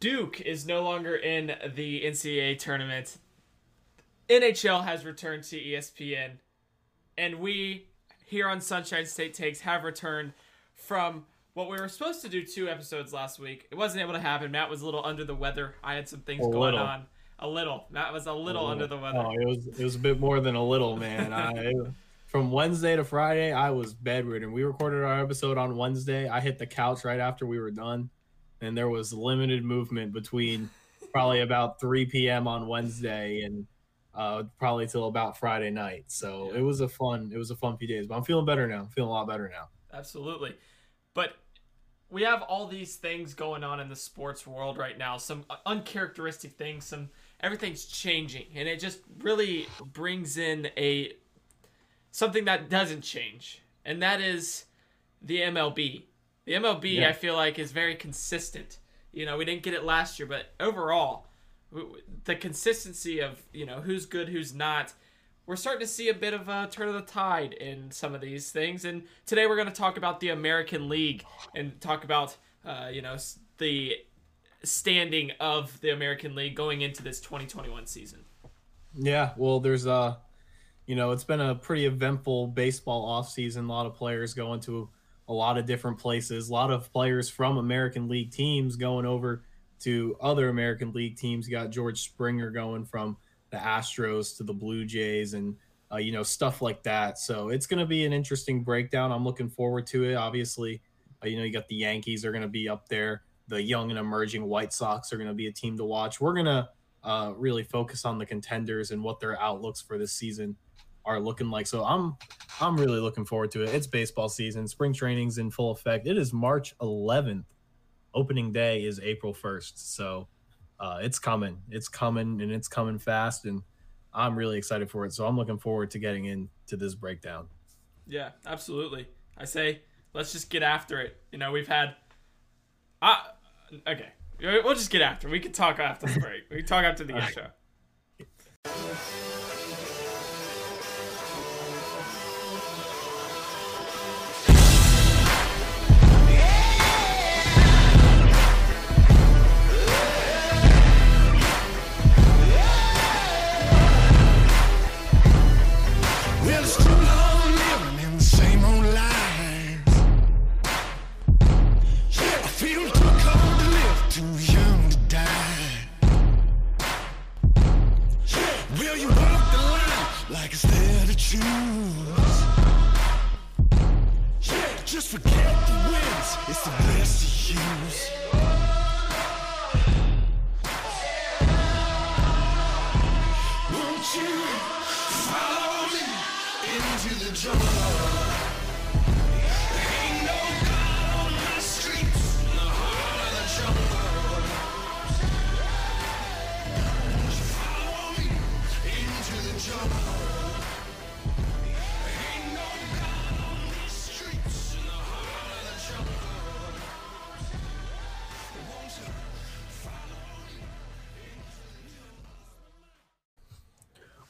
Duke is no longer in the NCAA tournament. NHL has returned to ESPN, and we here on Sunshine State Takes have returned from what we were supposed to do two episodes last week. It wasn't able to happen. Matt was a little under the weather. I had some things A going little. on. A little. Matt was a little under the weather. Oh, it was it was a bit more than a little, man. I, from Wednesday to Friday, I was bedridden. We recorded our episode on Wednesday. I hit the couch right after we were done, and there was limited movement between probably about 3 p.m. on Wednesday and uh, probably till about Friday night. So Yeah. it was a fun it was a fun few days. But I'm feeling better now. I'm feeling a lot better now. Absolutely. But we have all these things going on in the sports world right now, some uncharacteristic things, some everything's changing and it just really brings in a something that doesn't change. And that is the MLB. The MLB Yeah. I feel like is very consistent. You know, we didn't get it last year, but overall the consistency of, you know, who's good, who's not, we're starting to see a bit of a turn of the tide in some of these things. And today we're going to talk about the American League and talk about, uh, you know, the standing of the American League going into this 2021 season. Yeah, well, there's uh you know, it's been a pretty eventful baseball offseason. A lot of players going to a lot of different places. A lot of players from American League teams going over to other American League teams. You got George Springer going from the Astros to the Blue Jays and uh, you know stuff like that. So it's going to be an interesting breakdown. I'm looking forward to it. Obviously, uh, you know you got the Yankees are going to be up there. The young and emerging White Sox are going to be a team to watch. We're gonna uh, really focus on the contenders and what their outlooks for this season are looking like. So I'm I'm really looking forward to it. It's baseball season. Spring training's in full effect. It is March 11th. Opening day is April 1st. So uh, it's coming. It's coming and it's coming fast and I'm really excited for it. So I'm looking forward to getting into this breakdown. Yeah, absolutely. I say let's just get after it. You know, we've had. Ah, okay. We'll just get after. it. We can talk after the break. We can talk after the intro.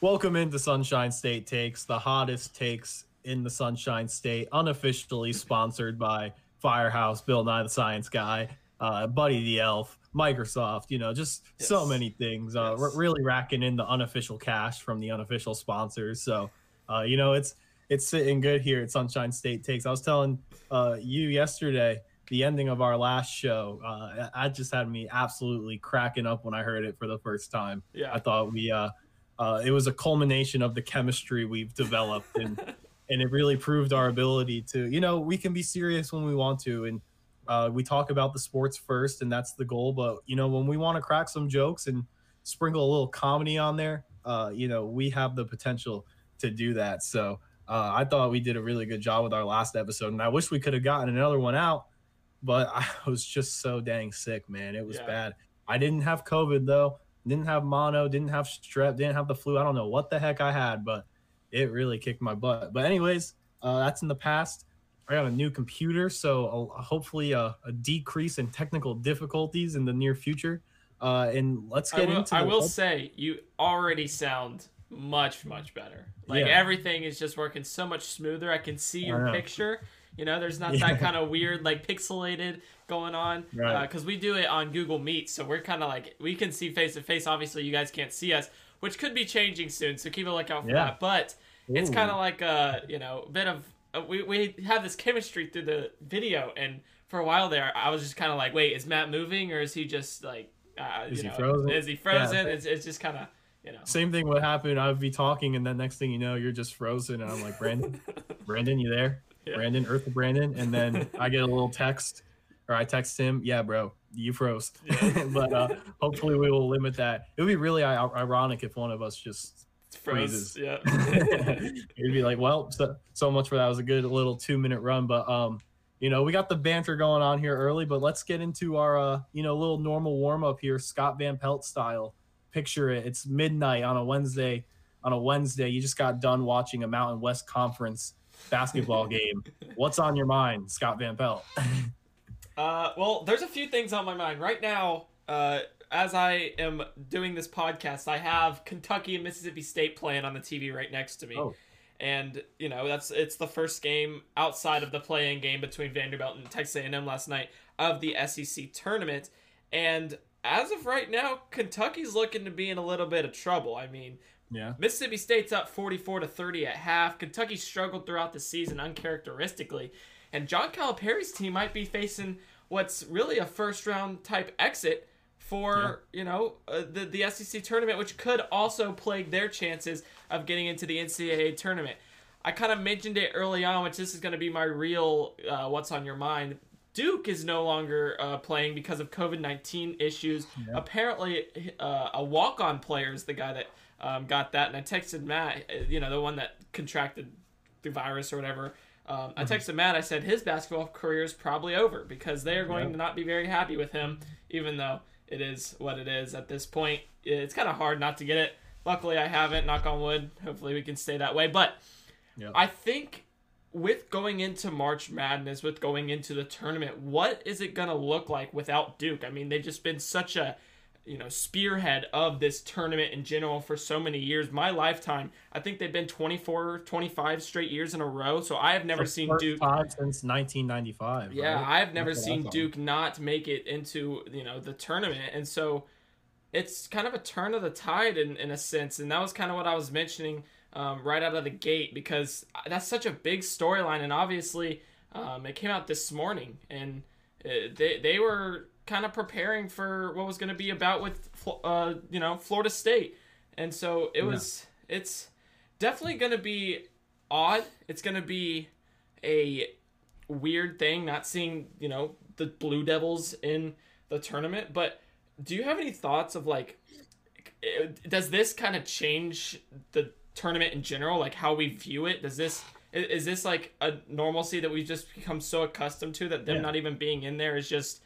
Welcome into Sunshine State Takes, the hottest takes in the Sunshine State, unofficially sponsored by Firehouse, Bill Nye the Science Guy, uh, Buddy the Elf, Microsoft, you know, just so many things. Uh, Yes. We're really racking in the unofficial cash from the unofficial sponsors. So, uh, you know, it's it's sitting good here at Sunshine State Takes. I was telling uh, you yesterday the ending of our last show. Uh, I just had me absolutely cracking up when I heard it for the first time. Yeah. I thought we uh, uh, it was a culmination of the chemistry we've developed and and it really proved our ability to you know we can be serious when we want to and uh, we talk about the sports first and that's the goal but you know when we want to crack some jokes and sprinkle a little comedy on there uh, you know we have the potential to do that. So uh, i thought we did a really good job with our last episode and i wish we could have gotten another one out but i was just so dang sick man. It was Yeah. bad. I didn't have covid though didn't have mono, didn't have strep, didn't have the flu. I don't know what the heck I had, but it really kicked my butt. But anyways, uh, that's in the past. I got a new computer, so uh, hopefully a, a decrease in technical difficulties in the near future. Uh, and let's I get will, into. I will say you already sound much much better. Like Yeah. everything is just working so much smoother. I can see your I picture. You know, there's not Yeah. that kind of weird like pixelated going on Right. because we do it on Google Meet, so we're kind of like we can see face to face. Obviously, you guys can't see us, which could be changing soon. So keep a lookout for Yeah. that. But it's kind of like a you know a bit of uh, we we have this chemistry through the video, and for a while there, I was just kind of like, wait, is Matt moving or is he just like uh, Is you he know, frozen? Is he frozen? Yeah. It's, it's just kind of you know. Same thing would happen. I would be talking, and then next thing you know, you're just frozen, and I'm like, Brandon, Brandon, you there? Yeah. Brandon, Earth Brandon, and then I get a little text, or I text him, yeah, bro, you froze. but uh, hopefully, we will limit that. It would be really i- ironic if one of us just freezes. Yeah. It'd be like, well, so, so much for that. It was a good little two minute run, but um, you know, we got the banter going on here early, but let's get into our uh, you know, little normal warm up here, Scott Van Pelt style. Picture it. It's midnight on a Wednesday. On a Wednesday, you just got done watching a Mountain West Conference basketball game. What's on your mind, Scott Van Pelt? Uh, well, there's a few things on my mind right now. Uh, as I am doing this podcast, I have Kentucky and Mississippi State playing on the TV right next to me, Oh. and you know that's it's the first game outside of the play-in game between Vanderbilt and Texas A&M last night of the SEC tournament, and as of right now, Kentucky's looking to be in a little bit of trouble. I mean, Yeah. Mississippi State's up 44 to 30 at half. Kentucky struggled throughout the season uncharacteristically. And John Calipari's team might be facing what's really a first round type exit for, you know, uh, the the SEC tournament which could also plague their chances of getting into the NCAA tournament. I kind of mentioned it early on, which this is going to be my real uh, what's on your mind. Duke is no longer uh, playing because of COVID 19 issues. Apparently, uh, a walk on player is the guy that um, got that. And I texted Matt, uh, you know, the one that contracted the virus or whatever. Um, I texted Matt, I said his basketball career is probably over because they are going Yeah. to not be very happy with him, even though it is what it is at this point. It's kind of hard not to get it. Luckily, I haven't, knock on wood. Hopefully, we can stay that way. But Yeah. I think with going into March Madness, with going into the tournament, what is it going to look like without Duke? I mean, they've just been such a you know spearhead of this tournament in general for so many years my lifetime i think they've been 24 25 straight years in a row so i have never seen duke time since 1995. yeah, right? I've never That's seen. Duke not make it into you know the tournament, and so it's kind of a turn of the tide in, in a sense, and that was kind of what I was mentioning um, right out of the gate because that's such a big storyline, and obviously um, it came out this morning, and uh, they they were kind of preparing for what was going to be about with uh, you know Florida State, and so it was it's definitely going to be odd. It's going to be a weird thing not seeing you know the blue devils in the tournament. But do you have any thoughts of like does this kind of change the tournament in general? Like how we view it? Does this is this like a normalcy that we've just become so accustomed to that them Yeah. not even being in there is just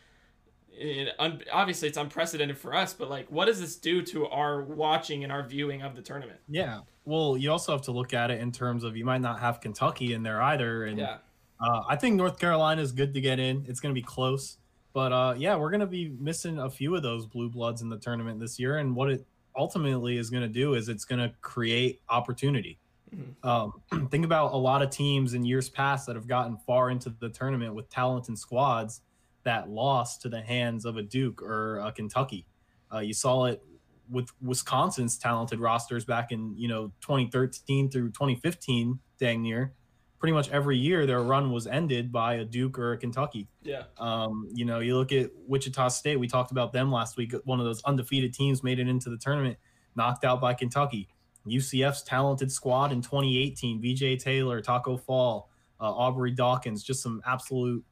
un- obviously it's unprecedented for us but like what does this do to our watching and our viewing of the tournament Yeah. Well, you also have to look at it in terms of you might not have Kentucky in there either. And yeah uh, I think North Carolina is good to get in. It's going to be close. But uh, yeah, we're going to be missing a few of those blue bloods in the tournament this year. And what it ultimately is going to do is it's going to create opportunity. Um, think about a lot of teams in years past that have gotten far into the tournament with talented squads that loss to the hands of a Duke or a Kentucky. Uh, you saw it with Wisconsin's talented rosters back in you know 2013 through 2015, dang near. Pretty much every year their run was ended by a Duke or a Kentucky. yeah Um, you know, you look at Wichita State. We talked about them last week. One of those undefeated teams made it into the tournament, knocked out by Kentucky. UCF's talented squad in 2018: BJ Taylor, Tacko Fall, uh, Aubrey Dawkins, just some absolute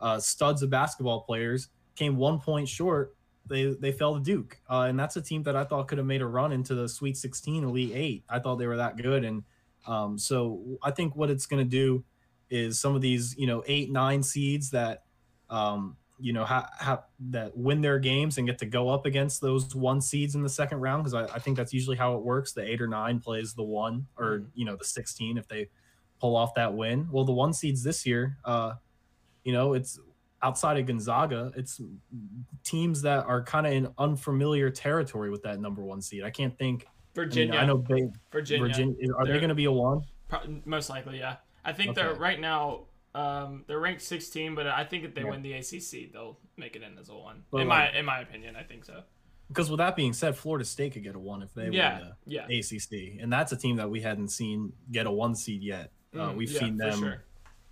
uh, studs of basketball players. Came one point short. They they fell to Duke, uh, and that's a team that I thought could have made a run into the Sweet 16, Elite Eight. I thought they were that good, and um, so I think what it's going to do is some of these you know eight nine seeds that um, you know ha- ha- that win their games and get to go up against those one seeds in the second round because I, I think that's usually how it works. The eight or nine plays the one or Mhm. you know the 16 if they pull off that win. Well, the one seeds this year, uh, you know, it's outside of Gonzaga, it's teams that are kind of in unfamiliar territory with that number one seed. I can't think. I, mean, virginia I know they, virginia, Virginia. Are they going to be a one? Pro- most likely yeah i think Okay. they're right now Um, they're ranked 16, but I think if they Yeah. win the ACC, they'll make it in as a one. But in like- my in my opinion, I think so. Because with that being said, Florida State could get a one if they yeah, win yeah. the ACC, and that's a team that we hadn't seen get a one seed yet. Uh, Mm, we've yeah, seen them. sure.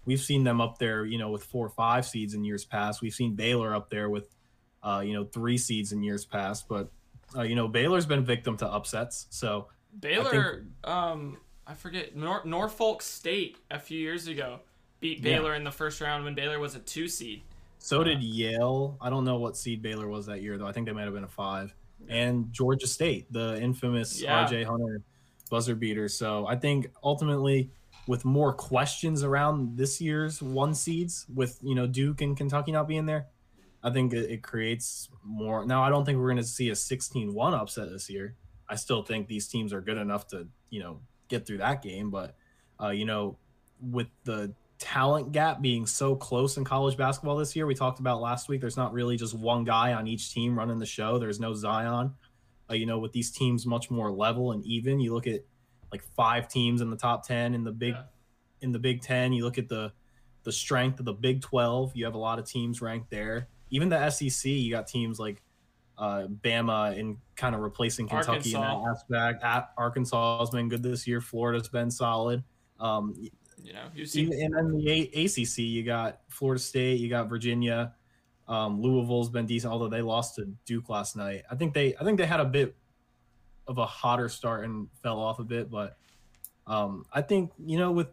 We've seen them up there, you know, with four or five seeds in years past. We've seen Baylor up there with, uh, you know, three seeds in years past. But, uh, you know, Baylor's been victim to upsets. So Baylor, um, I forget Nor- Norfolk State a few years ago beat Yeah. Baylor in the first round when Baylor was a two seed. so did Yale. I don't know what seed Baylor was that year though. I think they might have been a five. And Georgia State, the infamous Yeah. RJ Hunter buzzer beater. So I think ultimately with more questions around this year's one seeds with you know Duke and Kentucky not being there, I think it, it creates more. Now I don't think we're going to see a 16-1 upset this year. I still think these teams are good enough to you know get through that game, but uh, you know with the talent gap being so close in college basketball this year, we talked about last week. There's not really just one guy on each team running the show. There's no Zion. Uh, you know, with these teams much more level and even, you look at like five teams in the top ten in the big Yeah. in the Big Ten. You look at the the strength of the Big Twelve. You have a lot of teams ranked there. Even the SEC, you got teams like uh, Bama and kind of replacing Kentucky in Arkansas. that aspect. At Arkansas has been good this year. Florida's been solid. Um, You know, you've seen and then the A- ACC, you got Florida State, you got Virginia. Um, Louisville's been decent, although they lost to Duke last night. I think they, I think they had a bit of a hotter start and fell off a bit, but um, I think you know, with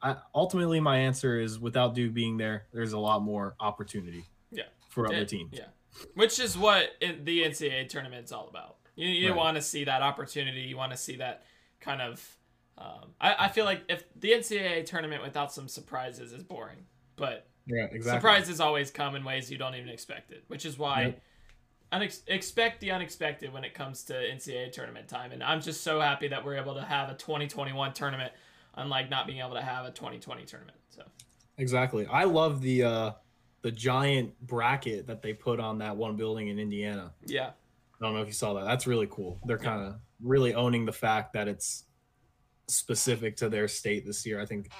I, ultimately my answer is without Duke being there, there's a lot more opportunity. Yeah. for other Yeah, teams. Yeah, which is what in the NCAA tournament's all about. You, you Right. want to see that opportunity. You want to see that kind of. Um, I, I feel like if the NCAA tournament without some surprises is boring, but Yeah, exactly. surprises always come in ways you don't even expect it, which is why Yep. Unex- expect the unexpected when it comes to NCAA tournament time. And I'm just so happy that we're able to have a 2021 tournament, unlike not being able to have a 2020 tournament. So Exactly. I love the uh, the giant bracket that they put on that one building in Indiana. yeah, I don't know if you saw that. That's really cool. They're kind of really owning the fact that it's specific to their state this year. I think,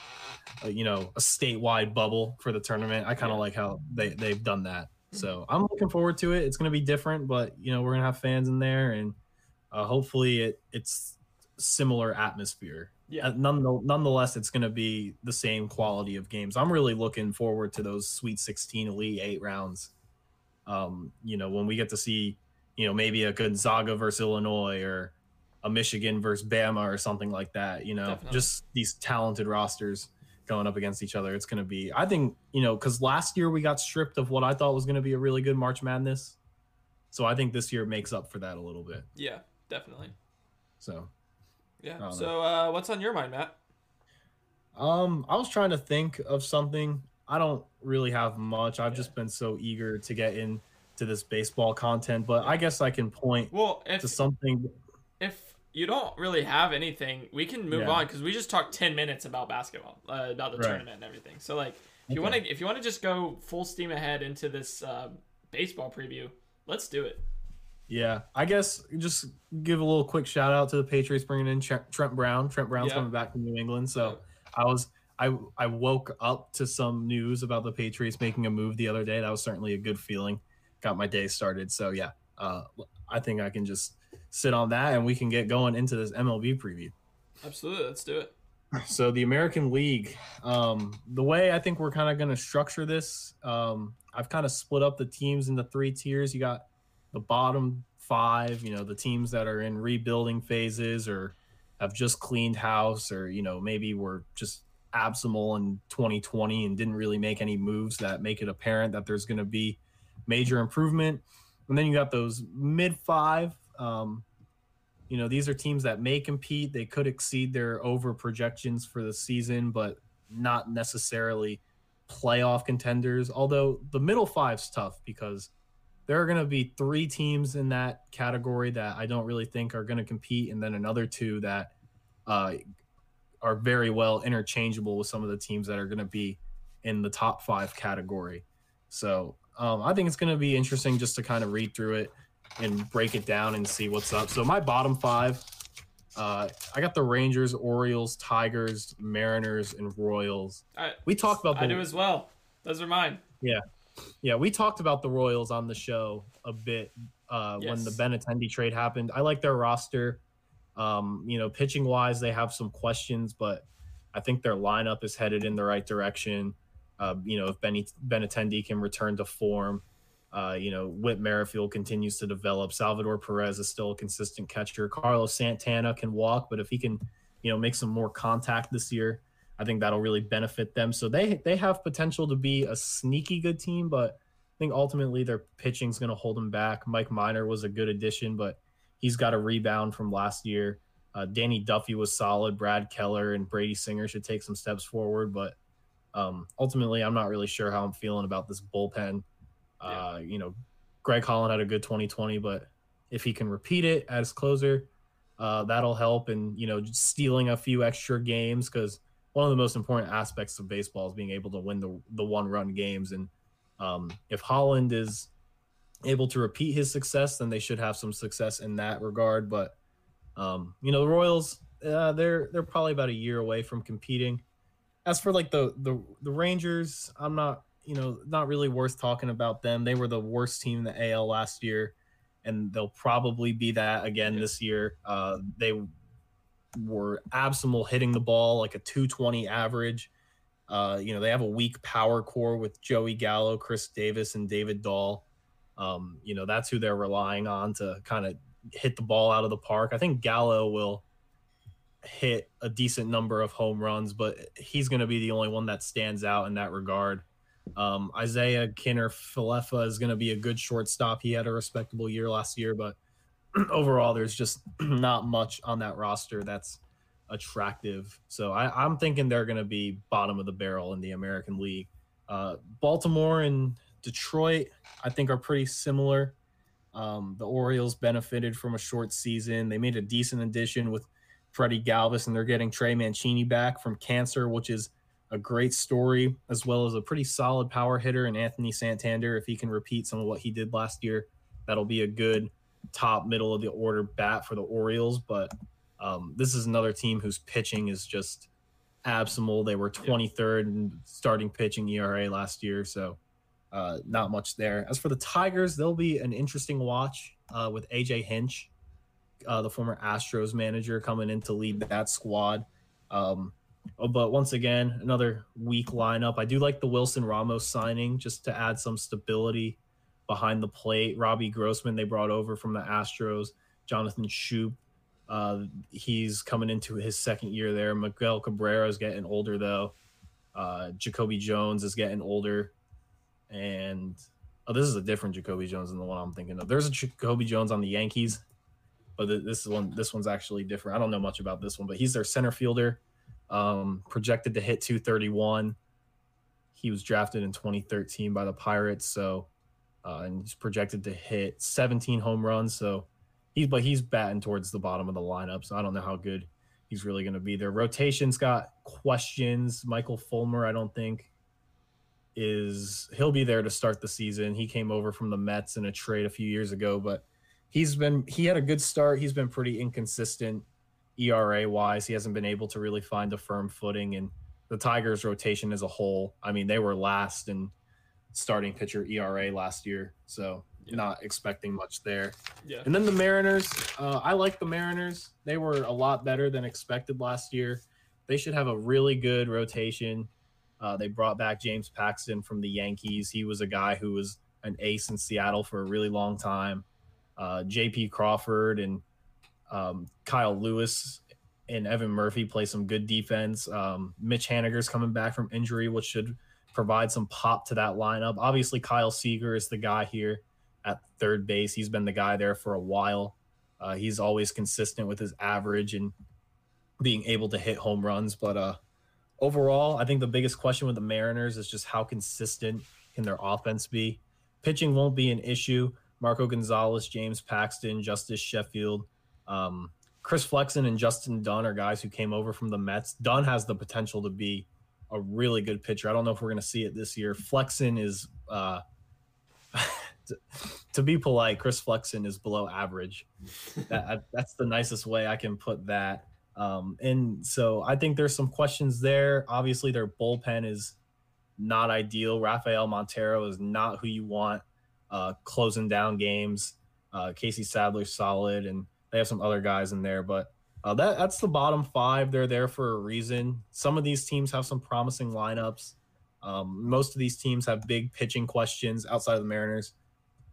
uh, you know, a statewide bubble for the tournament. I kind of Yeah. like how they they've done that. So I'm looking forward to it. It's going to be different, but you know, we're gonna have fans in there, and uh, hopefully, it it's similar atmosphere. Yeah. Uh, none, nonetheless, it's going to be the same quality of games. I'm really looking forward to those Sweet 16, Elite Eight rounds. Um, you know, when we get to see, you know, maybe a Gonzaga versus Illinois or a Michigan versus Bama or something like that. You know, Definitely. just these talented rosters going up against each other. It's going to be, I think, you know, because last year we got stripped of what I thought was going to be a really good March Madness. So I think this year makes up for that a little bit. yeah, definitely. So, Yeah. So uh, what's on your mind, Matt? um, I was trying to think of something. I don't really have much. I've just been so eager to get into this baseball content, but I guess I can point Well, if to something. if you don't really have anything, we can move Yeah. on because we just talked ten minutes about basketball, uh, about the Right. tournament and everything. So like, if you want to, if you want to just go full steam ahead into this uh, baseball preview, let's do it. Yeah, I guess just give a little quick shout out to the Patriots bringing in Tre- Trent Brown. Trent Brown's Yeah. coming back from New England, so I was I I woke up to some news about the Patriots making a move the other day. That was certainly a good feeling. Got my day started. So yeah, uh, I think I can just sit on that and we can get going into this MLB preview. Absolutely, let's do it. So the American League, um, the way I think we're kind of going to structure this, um, I've kind of split up the teams into three tiers. You got the bottom five, you know, the teams that are in rebuilding phases or have just cleaned house, or you know, maybe were just abysmal in 2020 and didn't really make any moves that make it apparent that there's going to be major improvement. And then you got those mid five. Um, you know, these are teams that may compete. They could exceed their over projections for the season, but not necessarily playoff contenders. Although the middle five's tough because there are going to be three teams in that category that I don't really think are going to compete, and then another two that uh, are very well interchangeable with some of the teams that are going to be in the top five category. So um, I think it's going to be interesting just to kind of read through it and break it down and see what's up. So my bottom five, Uh, I got the Rangers, Orioles, Tigers, Mariners, and Royals. I, We talked about I the do as well. Those are mine. yeah, yeah. we talked about the Royals on the show a bit uh, when the Yes. Benintendi trade happened. I like their roster. Um, you know, pitching wise, they have some questions, but I think their lineup is headed in the right direction. Uh, you know, if Benny Benintendi can return to form, uh, you know, Whit Merrifield continues to develop. Salvador Perez is still a consistent catcher. Carlos Santana can walk, but if he can, you know, make some more contact this year, I think that'll really benefit them. So they they have potential to be a sneaky good team, but I think ultimately their pitching's going to hold them back. Mike Minor was a good addition, but he's got a rebound from last year. Uh, Danny Duffy was solid. Brad Keller and Brady Singer should take some steps forward, but um, ultimately, I'm not really sure how I'm feeling about this bullpen. Uh, You know, Greg Holland had a good 2020, but if he can repeat it as closer, uh, that'll help. And you know, stealing a few extra games because one of the most important aspects of baseball is being able to win the the one run games. And um, if Holland is able to repeat his success, then they should have some success in that regard. But um, you know, the Royals, uh, they're they're probably about a year away from competing. As for like the the the Rangers, I'm not you know not really worth talking about them. They were the worst team in the AL last year, and they'll probably be that again Yeah. this year. Uh, they were abysmal hitting the ball like a 220 average. Uh, you know, they have a weak power core with Joey Gallo, Khris Davis, and David Dahl. Um, you know, that's who they're relying on to kind of hit the ball out of the park. I think Gallo will hit a decent number of home runs, but he's going to be the only one that stands out in that regard. Um, Isiah Kiner-Falefa is going to be a good shortstop. He had a respectable year last year, but overall, there's just not much on that roster that's attractive. So I, I'm thinking they're going to be bottom of the barrel in the American League. Uh, Baltimore and Detroit, I think, are pretty similar. Um, the Orioles benefited from a short season. They made a decent addition with Freddie Galvis, and they're getting Trey Mancini back from cancer, which is a great story, as well as a pretty solid power hitter in Anthony Santander. If he can repeat some of what he did last year, that'll be a good top middle of the order bat for the Orioles. But um, this is another team whose pitching is just abysmal. They were 23rd in starting pitching ERA last year, so uh, not much there. As for the Tigers, they'll be an interesting watch uh, with AJ Hinch, uh, the former Astros manager, coming in to lead that squad. Um, but once again, another weak lineup. I do like the Wilson Ramos signing just to add some stability behind the plate. Robbie Grossman they brought over from the Astros. Jonathan Schoop, uh, he's coming into his second year there. Miguel Cabrera is getting older though. Uh, Jacoby Jones is getting older, and oh, this is a different Jacoby Jones than the one I'm thinking of. There's a Jacoby Jones on the Yankees, but this is one. This one's actually different. I don't know much about this one, but he's their center fielder, um, projected to hit 231. He was drafted in 2013 by the Pirates, so uh, and he's projected to hit 17 home runs. So he's but he's batting towards the bottom of the lineup. So I don't know how good he's really going to be. Their rotation's got questions. Michael Fulmer, I don't think is he'll be there to start the season. He came over from the Mets in a trade a few years ago, but he's been he had a good start. He's been pretty inconsistent ERA wise. He hasn't been able to really find a firm footing and the Tigers rotation as a whole. I mean, they were last in starting pitcher ERA last year, so Yeah. not expecting much there. Yeah. And then the Mariners, uh, I like the Mariners. They were a lot better than expected last year. They should have a really good rotation. Uh, they brought back James Paxton from the Yankees. He was a guy who was an ace in Seattle for a really long time. Uh, J.P. Crawford and um, Kyle Lewis and Evan Murphy play some good defense. Um, Mitch Haniger's coming back from injury, which should provide some pop to that lineup. Obviously, Kyle Seager is the guy here at third base. He's been the guy there for a while. Uh, he's always consistent with his average and being able to hit home runs. But uh, overall, I think the biggest question with the Mariners is just how consistent can their offense be. Pitching won't be an issue. Marco Gonzales, James Paxton, Justus Sheffield, um, Chris Flexen, and Justin Dunn are guys who came over from the Mets. Dunn has the potential to be a really good pitcher. I don't know if we're going to see it this year. Flexen is uh, to, to be polite, Chris Flexen is below average. that, that's the nicest way I can put that. Um, and so I think there's some questions there. Obviously, their bullpen is not ideal. Rafael Montero is not who you want uh, closing down games. Uh, Casey Sadler's solid, and they have some other guys in there, but uh, that that's the bottom five. They're there for a reason. Some of these teams have some promising lineups. Um, most of these teams have big pitching questions outside of the Mariners,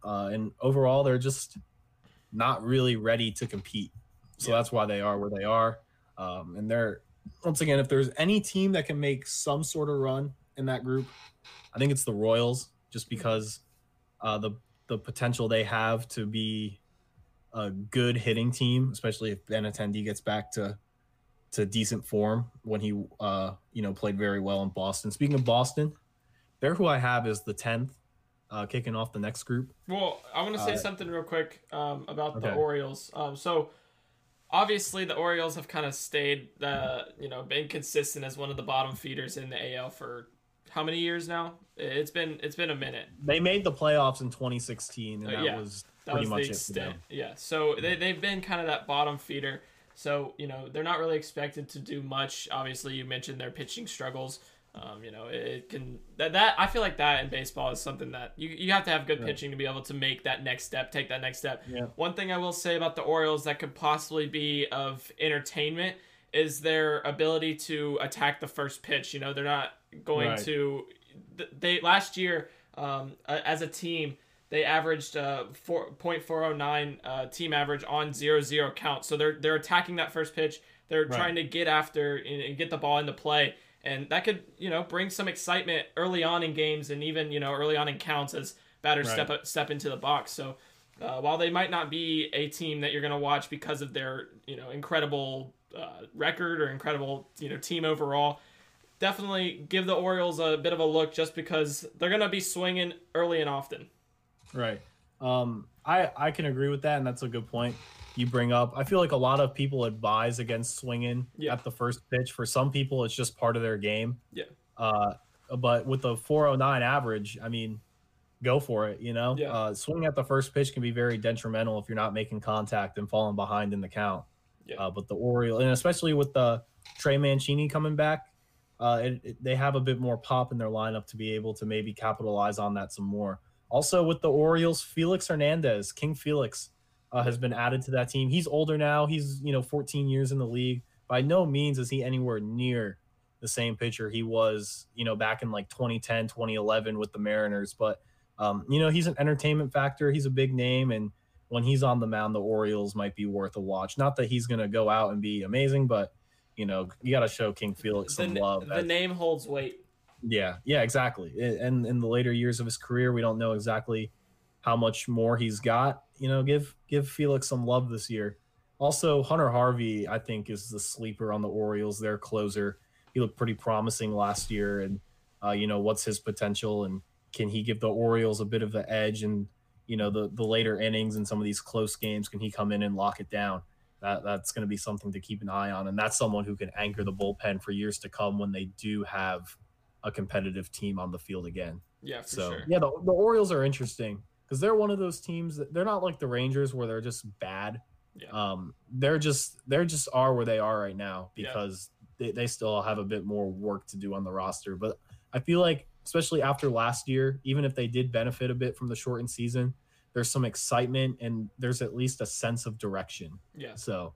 uh, and overall, they're just not really ready to compete. So Yeah. that's why they are where they are. Um, and they're once again, if there's any team that can make some sort of run in that group, I think it's the Royals, just because uh, the the potential they have to be a good hitting team, especially if Benintendi gets back to to decent form when he uh you know played very well in Boston. Speaking of Boston, they're who I have is the tenth, uh, kicking off the next group. Well, I want to say Uh, something real quick um, about the. Orioles. Um, so, obviously, the Orioles have kind of stayed, uh, you know, been consistent as one of the bottom feeders in the AL for how many years now? It's been it's been a minute. They made the playoffs in 2016, and Uh, that yeah. was That pretty was much the extent. Yeah. So they they've been kind of that bottom feeder. So you know they're not really expected to do much. Obviously, you mentioned their pitching struggles. Um, you know, it, can that that I feel like that in baseball is something that you you have to have good pitching to be able to make that next step, take that next step. Yeah. One thing I will say about the Orioles that could possibly be of entertainment is their ability to attack the first pitch. You know, they're not going Right. to. They last year um, as a team they averaged uh, four point four oh nine uh, team average on zero zero count. So they're they're attacking that first pitch. They're Right. trying to get after and, and get the ball into play, and that could you know bring some excitement early on in games and even you know early on in counts as batters Right. step up, step into the box. So. Uh, while they might not be a team that you're going to watch because of their, you know, incredible uh, record or incredible, you know, team overall, definitely give the Orioles a bit of a look just because they're going to be swinging early and often. Right. Um, I I can agree with that, and that's a good point you bring up. I feel like a lot of people advise against swinging Yeah. at the first pitch. For some people, it's just part of their game. Yeah. Uh, but with the 409 average, I mean, go for it. You know, Yeah. uh, swinging at the first pitch can be very detrimental if you're not making contact and falling behind in the count. Yeah. Uh, but the Orioles, and especially with the Trey Mancini coming back, uh, it, it- they have a bit more pop in their lineup to be able to maybe capitalize on that some more. Also, with the Orioles, Felix Hernandez, King Felix, uh, has been added to that team. He's older now. He's you know 14 years in the league. By no means is he anywhere near the same pitcher he was you know back in like 2010, 2011 with the Mariners. But um, you know he's an entertainment factor. He's a big name, and when he's on the mound, the Orioles might be worth a watch. Not that he's going to go out and be amazing, but you know you got to show King Felix The, some na- love. the as- name holds weight. Yeah, yeah, exactly. And in the later years of his career, we don't know exactly how much more he's got. You know, give give Felix some love this year. Also, Hunter Harvey, I think, is the sleeper on the Orioles. Their closer. He looked pretty promising last year, and uh, you know, what's his potential, and can he give the Orioles a bit of the edge? And you know, the the later innings and some of these close games, can he come in and lock it down? That that's going to be something to keep an eye on, and that's someone who can anchor the bullpen for years to come when they do have a competitive team on the field again. Yeah, for so sure. yeah, the, the Orioles are interesting because they're one of those teams that they're not like the Rangers where they're just bad. Yeah. Um, they're just they're just are where they are right now Yeah. because they, they still have a bit more work to do on the roster. But I feel like especially after last year, even if they did benefit a bit from the shortened season, there's some excitement and there's at least a sense of direction. Yeah. So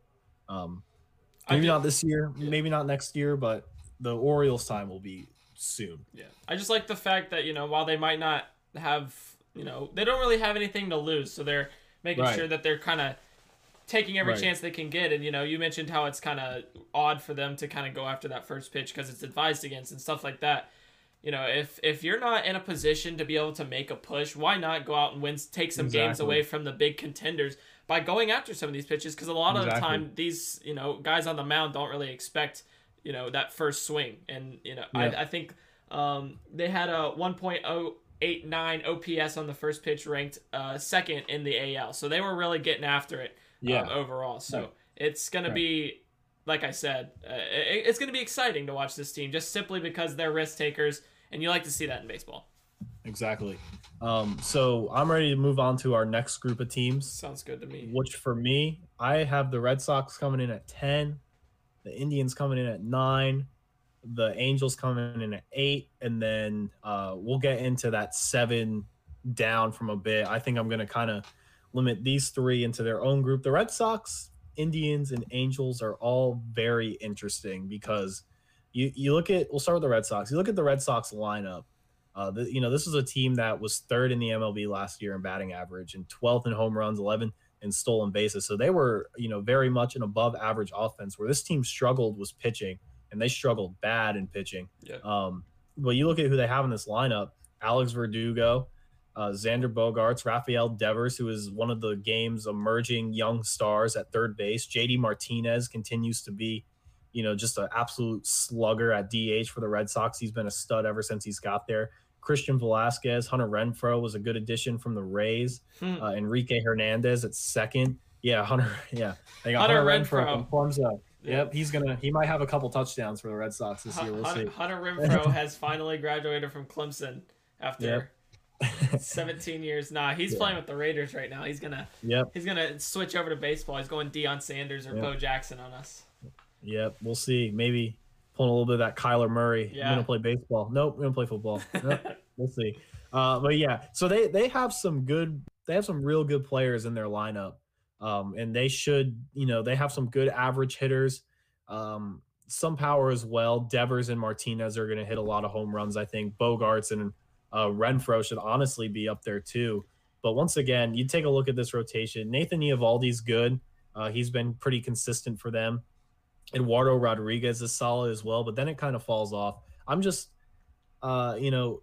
um, maybe not this year, Yeah. maybe not next year, but the Orioles time will be soon. Yeah. I just like the fact that, you know, while they might not have, you know, they don't really have anything to lose. So they're making Right. sure that they're kind of taking every Right. chance they can get. And, you know, you mentioned how it's kind of odd for them to kind of go after that first pitch because it's advised against and stuff like that. You know, if if you're not in a position to be able to make a push, why not go out and win, take some games away from the big contenders by going after some of these pitches? Because a lot of the time, these you know guys on the mound don't really expect you know that first swing, and you know Yeah. I, I think um, they had a 1.089 OPS on the first pitch, ranked uh, second in the AL. So they were really getting after it Yeah. um, overall. So Right. it's going to Right. be, like I said, uh, it, it's going to be exciting to watch this team just simply because they're risk takers, and you like to see that in baseball. exactly. Um, so I'm ready to move on to our next group of teams. Sounds good to me. Which for me, I have the Red Sox coming in at ten, the Indians coming in at nine, the Angels coming in at eight, and then uh, we'll get into that seven down from a bit. I think I'm going to kind of limit these three into their own group. The Red Sox, Indians, and Angels are all very interesting because you you look at. We'll start with the Red Sox. You look at the Red Sox lineup. Uh, the, you know, this is a team that was third in the MLB last year in batting average and 12th in home runs, 11 in stolen bases. So they were, you know, very much an above average offense. Where this team struggled was pitching, and they struggled bad in pitching. Yeah. Um, but you look at who they have in this lineup: Alex Verdugo, uh, Xander Bogaerts, Rafael Devers, who is one of the game's emerging young stars at third base. JD Martinez continues to be, you know, just an absolute slugger at DH for the Red Sox. He's been a stud ever since he's got there. Christian Velasquez, Hunter Renfroe was a good addition from the Rays. Hmm. Uh, Enrique Hernandez at second. Yeah, Hunter. Yeah, they got Hunter Hunter. Renfrow Clemson. Yep, he's gonna. He might have a couple touchdowns for the Red Sox this year. We'll see. Hunter, Hunter Renfrow has finally graduated from Clemson after 17 years. Nah, he's Yeah. playing with the Raiders right now. He's gonna Yep, he's gonna switch over to baseball. He's going Deion Sanders or Yeah. Bo Jackson on us. Yep. We'll see. Maybe pulling a little bit of that Kyler Murray. Yeah. We're gonna play baseball. Nope, we're gonna play football. Nope, we'll see. Uh, but yeah, so they they have some good. They have some real good players in their lineup, um, and they should. You know, they have some good average hitters. Um, some power as well. Devers and Martinez are going to hit a lot of home runs. I think Bogaerts and uh, Renfroe should honestly be up there too. But once again, you take a look at this rotation. Nathan Eovaldi's good. Uh, he's been pretty consistent for them. Eduardo Rodriguez is solid as well, but then it kind of falls off. I'm just, uh, you know,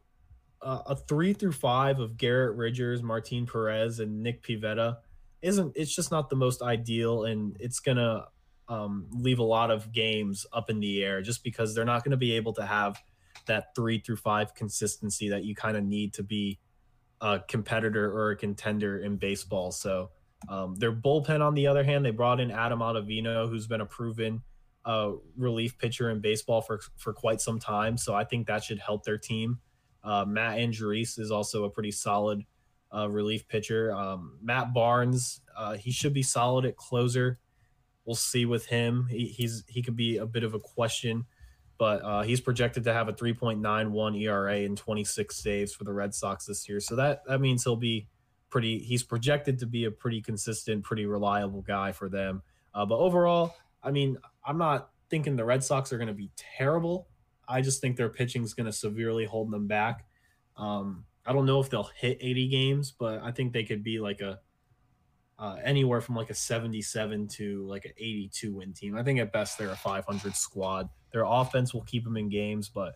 uh, a three through five of Garrett Richards, Martin Perez, and Nick Pivetta isn't. It's just not the most ideal, and it's gonna um, leave a lot of games up in the air just because they're not to be able to have that three through five consistency that you kind of need to be a competitor or a contender in baseball. So um, their bullpen, on the other hand, they brought in Adam Ottavino, who's been a proven uh, relief pitcher in baseball for for quite some time. So I think that should help their team. Uh, Matt Andriese is also a pretty solid uh, relief pitcher. Um, Matt Barnes, uh, he should be solid at closer. We'll see with him. He, he's he could be a bit of a question, but uh, he's projected to have a 3.91 ERA and 26 saves for the Red Sox this year. So that that means he'll be pretty. He's projected to be a pretty consistent, pretty reliable guy for them. Uh, but overall, I mean, I'm not thinking the Red Sox are going to be terrible. I just think their pitching is going to severely hold them back. Um, I don't know if they'll hit 80 games, but I think they could be like a uh, anywhere from like a 77 to like an 82 win team. I think at best they're a 500 squad. Their offense will keep them in games, but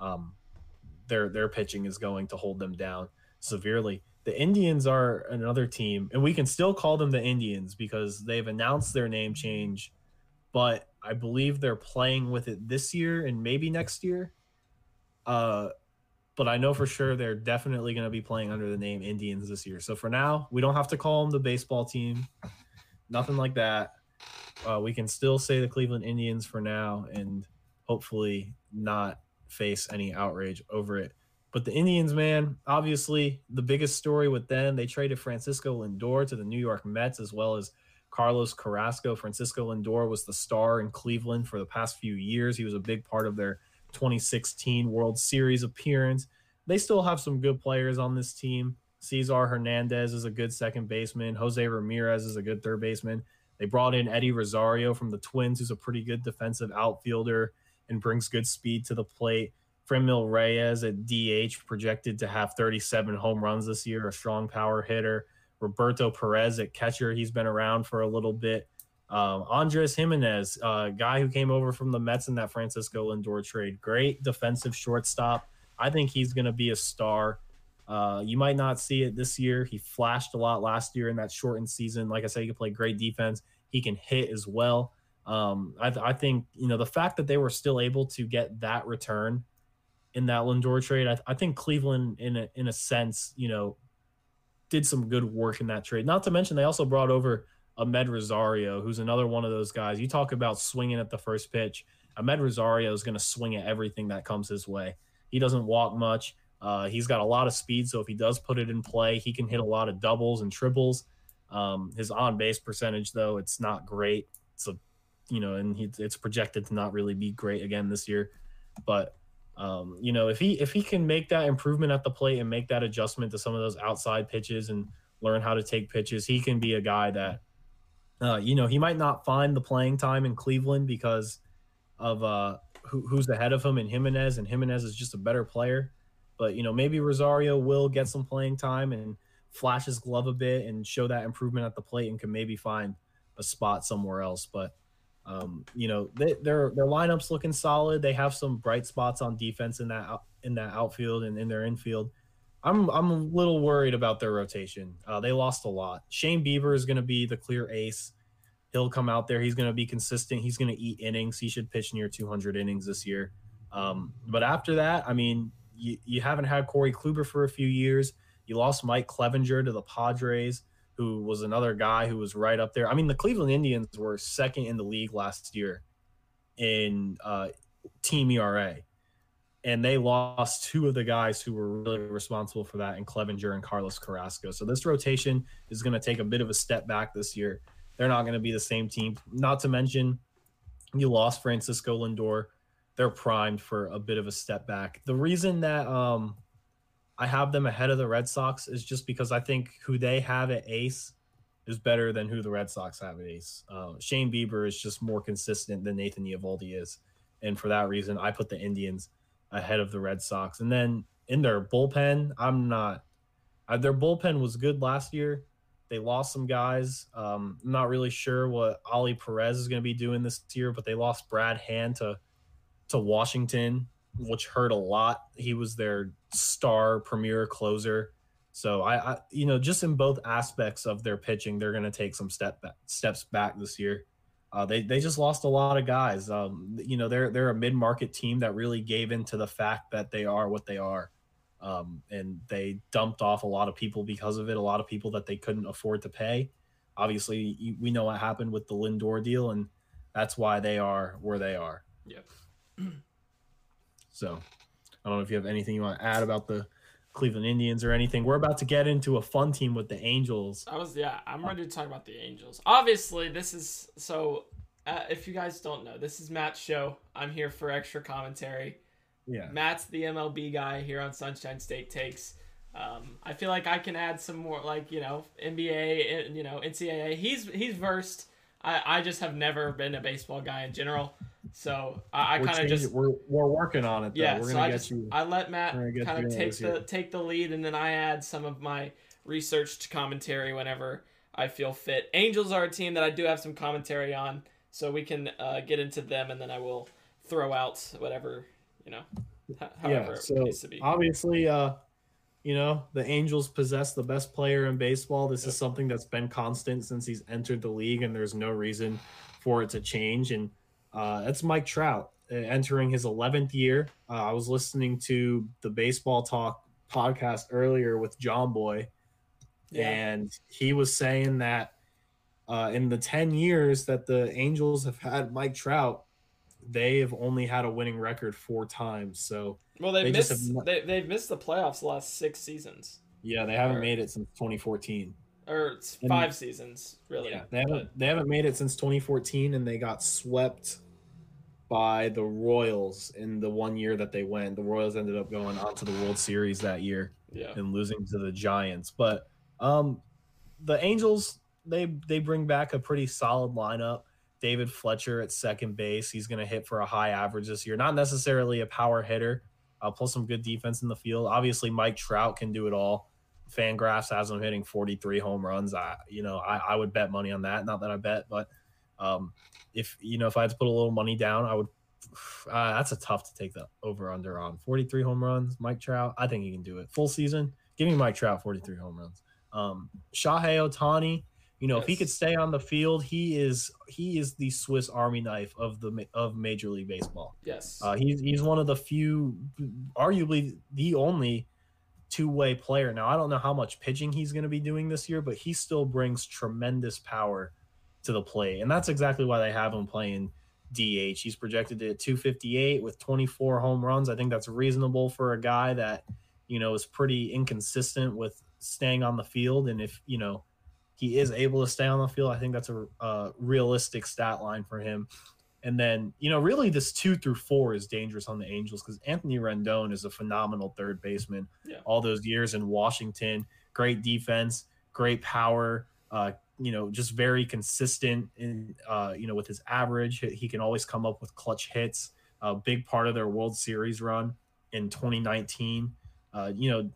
um, their their pitching is going to hold them down severely. The Indians are another team, and we can still call them the Indians because they've announced their name change, but I believe they're playing with it this year and maybe next year. Uh, but I know for sure they're definitely going to be playing under the name Indians this year. So for now, we don't have to call them the baseball team, nothing like that. Uh, we can still say the Cleveland Indians for now, and hopefully not face any outrage over it. But the Indians, man, obviously the biggest story with them, they traded Francisco Lindor to the New York Mets as well as Carlos Carrasco. Francisco Lindor was the star in Cleveland for the past few years. He was a big part of their 2016 World Series appearance. They still have some good players on this team. Cesar Hernandez is a good second baseman. Jose Ramirez is a good third baseman. They brought in Eddie Rosario from the Twins, who's a pretty good defensive outfielder and brings good speed to the plate. Franmil Reyes at DH projected to have 37 home runs this year, a strong power hitter. Roberto Perez at catcher, he's been around for a little bit. Um, Andres Gimenez, uh, guy who came over from the Mets in that Francisco Lindor trade, great defensive shortstop. I think he's going to be a star. Uh, you might not see it this year. He flashed a lot last year in that shortened season. Like I said, he can play great defense. He can hit as well. Um, I, I think you know the fact that they were still able to get that return in that Lindor trade. I, I think Cleveland, in a, in a sense, you know, did some good work in that trade. Not to mention they also brought over Amed Rosario, who's another one of those guys. You talk about swinging at the first pitch. Amed Rosario is going to swing at everything that comes his way. He doesn't walk much. Uh, he's got a lot of speed, so if he does put it in play, he can hit a lot of doubles and triples. Um, his on base percentage, though, it's not great. It's a, you know, and he, it's projected to not really be great again this year. But um, you know, if he if he can make that improvement at the plate and make that adjustment to some of those outside pitches and learn how to take pitches, he can be a guy that, uh, you know, he might not find the playing time in Cleveland because of uh, who, who's ahead of him and Gimenez, and Gimenez is just a better player. But you know, maybe Rosario will get some playing time and flash his glove a bit and show that improvement at the plate and can maybe find a spot somewhere else. But um, you know, they, their their lineups looking solid. They have some bright spots on defense in that in that outfield and in their infield. I'm I'm a little worried about their rotation. Uh, they lost a lot. Shane Bieber is going to be the clear ace. He'll come out there. He's going to be consistent. He's going to eat innings. He should pitch near 200 innings this year. Um, but after that, I mean, you, you haven't had Corey Kluber for a few years. You lost Mike Clevinger to the Padres, who was another guy who was right up there. I mean, the Cleveland Indians were second in the league last year in uh, team ERA, and they lost two of the guys who were really responsible for that in Clevinger and Carlos Carrasco. So this rotation is going to take a bit of a step back this year. They're not going to be the same team. Not to mention, you lost Francisco Lindor. They're primed for a bit of a step back. The reason that um, I have them ahead of the Red Sox is just because I think who they have at ace is better than who the Red Sox have at ace. Uh, Shane Bieber is just more consistent than Nathan Eovaldi is, and for that reason, I put the Indians ahead of the Red Sox. And then in their bullpen, I'm not. Uh, their bullpen was good last year. They lost some guys. Um, I'm not really sure what Ali Perez is going to be doing this year, but they lost Brad Hand to to Washington, which hurt a lot. He was their star premier closer. So I, I you know, just in both aspects of their pitching, they're going to take some step back, steps back this year. Uh, they they just lost a lot of guys. Um, you know, they're they're a mid market team that really gave into the fact that they are what they are, um, and they dumped off a lot of people because of it. A lot of people that they couldn't afford to pay. Obviously, you, we know what happened with the Lindor deal, and that's why they are where they are. Yep. So, I don't know if you have anything you want to add about the Cleveland Indians or anything. We're about to get into a fun team with the Angels. I was yeah. I'm ready to talk about the Angels. Obviously, this is so. Uh, if you guys don't know, this is Matt's show. I'm here for extra commentary. Yeah. Matt's the MLB guy here on Sunshine State Takes. Um, I feel like I can add some more, like you know, NBA, and, you know, NCAA. He's he's versed. I, I just have never been a baseball guy in general, so I, I kind of just we're we're working on it. Though. yeah. we're So I get just you. I let Matt we're gonna get kind of take the take the lead, and then I add some of my researched commentary whenever I feel fit. Angels are a team that I do have some commentary on, so we can uh, get into them, and then I will throw out whatever you know, however yeah. it So needs to be. obviously, uh, you know, the Angels possess the best player in baseball. This is something that's been constant since he's entered the league, and there's no reason for it to change. And uh, that's Mike Trout uh, entering his 11th year. Uh, I was listening to the Baseball Talk podcast earlier with Jomboy, Yeah. and he was saying that uh, in the 10 years that the Angels have had Mike Trout, they have only had a winning record four times. So Well, they, missed have they they've missed the playoffs the last six seasons, yeah, they haven't Or- made it since 2014. Or it's And- five seasons really. Yeah, they haven't they haven't made it since 2014, and they got swept by the Royals in the one year that they went. The Royals ended up going on to the World Series that year. Yeah. and losing to the Giants. But um, the Angels they they bring back a pretty solid lineup. David Fletcher at second base. He's going to hit for a high average this year. Not necessarily a power hitter. Uh, plus some good defense in the field. Obviously, Mike Trout can do it all. Fangraphs has him hitting 43 home runs. I you know I, I would bet money on that. Not that I bet, but um, if you know if I had to put a little money down, I would. Uh, that's a tough to take the over under on 43 home runs. Mike Trout, I think he can do it full season. Give me Mike Trout 43 home runs. Um, Shohei Ohtani, you know if he could stay on the field, he is he is the Swiss Army knife of the of Major League Baseball. Yes. Uh, he's he's one of the few, arguably the only two way player. Now I don't know how much pitching he's going to be doing this year, but he still brings tremendous power to the plate, and that's exactly why they have him playing DH. He's projected at 258 with 24 home runs. I think that's reasonable for a guy that you know, is pretty inconsistent with staying on the field. And if, you know, he is able to stay on the field, I think that's a, a realistic stat line for him. And then, you know, really this two through four is dangerous on the Angels because Anthony Rendon is a phenomenal third baseman. Yeah. All those years in Washington, great defense, great power, uh, you know, just very consistent in, uh, you know, with his average. He can always come up with clutch hits. A big part of their World Series run in 2019. Uh, you know,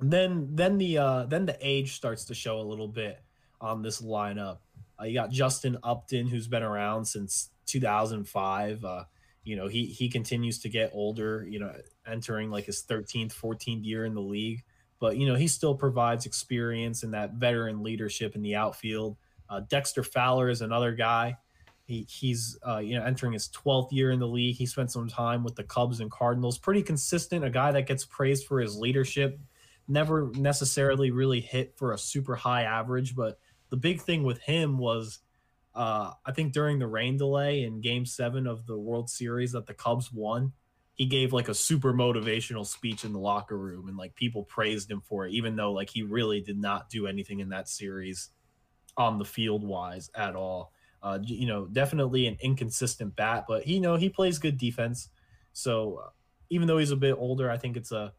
then then the uh, then the age starts to show a little bit on this lineup. Uh, you got Justin Upton, who's been around since 2005. Uh, you know, he he continues to get older. You know, entering like his 13th, 14th year in the league, but you know he still provides experience and that veteran leadership in the outfield. Uh, Dexter Fowler is another guy. He, he's uh, you know entering his 12th year in the league. He spent some time with the Cubs and Cardinals. Pretty consistent. A guy that gets praised for his leadership. Never necessarily really hit for a super high average, but the big thing with him was uh, I think during the rain delay in Game Seven of the World Series that the Cubs won, he gave like a super motivational speech in the locker room, and like people praised him for it, even though like he really did not do anything in that series on the field wise at all. Uh, you know, definitely an inconsistent bat, but he you know he plays good defense. So uh, even though he's a bit older, I think it's a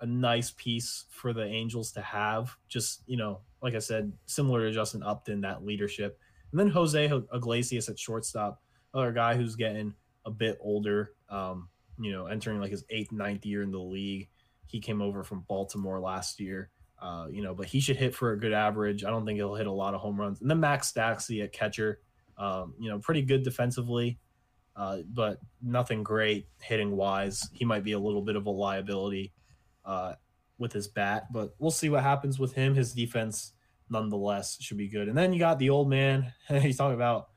a nice piece for the Angels to have. Just you know, like I said, similar to Justin Upton, that leadership. And then Jose Iglesias at shortstop, another guy who's getting a bit older. Um, you know, entering like his eighth, ninth year in the league. He came over from Baltimore last year. Uh, you know, but he should hit for a good average. I don't think he'll hit a lot of home runs. And then Max Staxley at catcher, um, you know, pretty good defensively, uh, but nothing great hitting wise. He might be a little bit of a liability uh, with his bat, but we'll see what happens with him. His defense, nonetheless, should be good. And then you got the old man. you talk about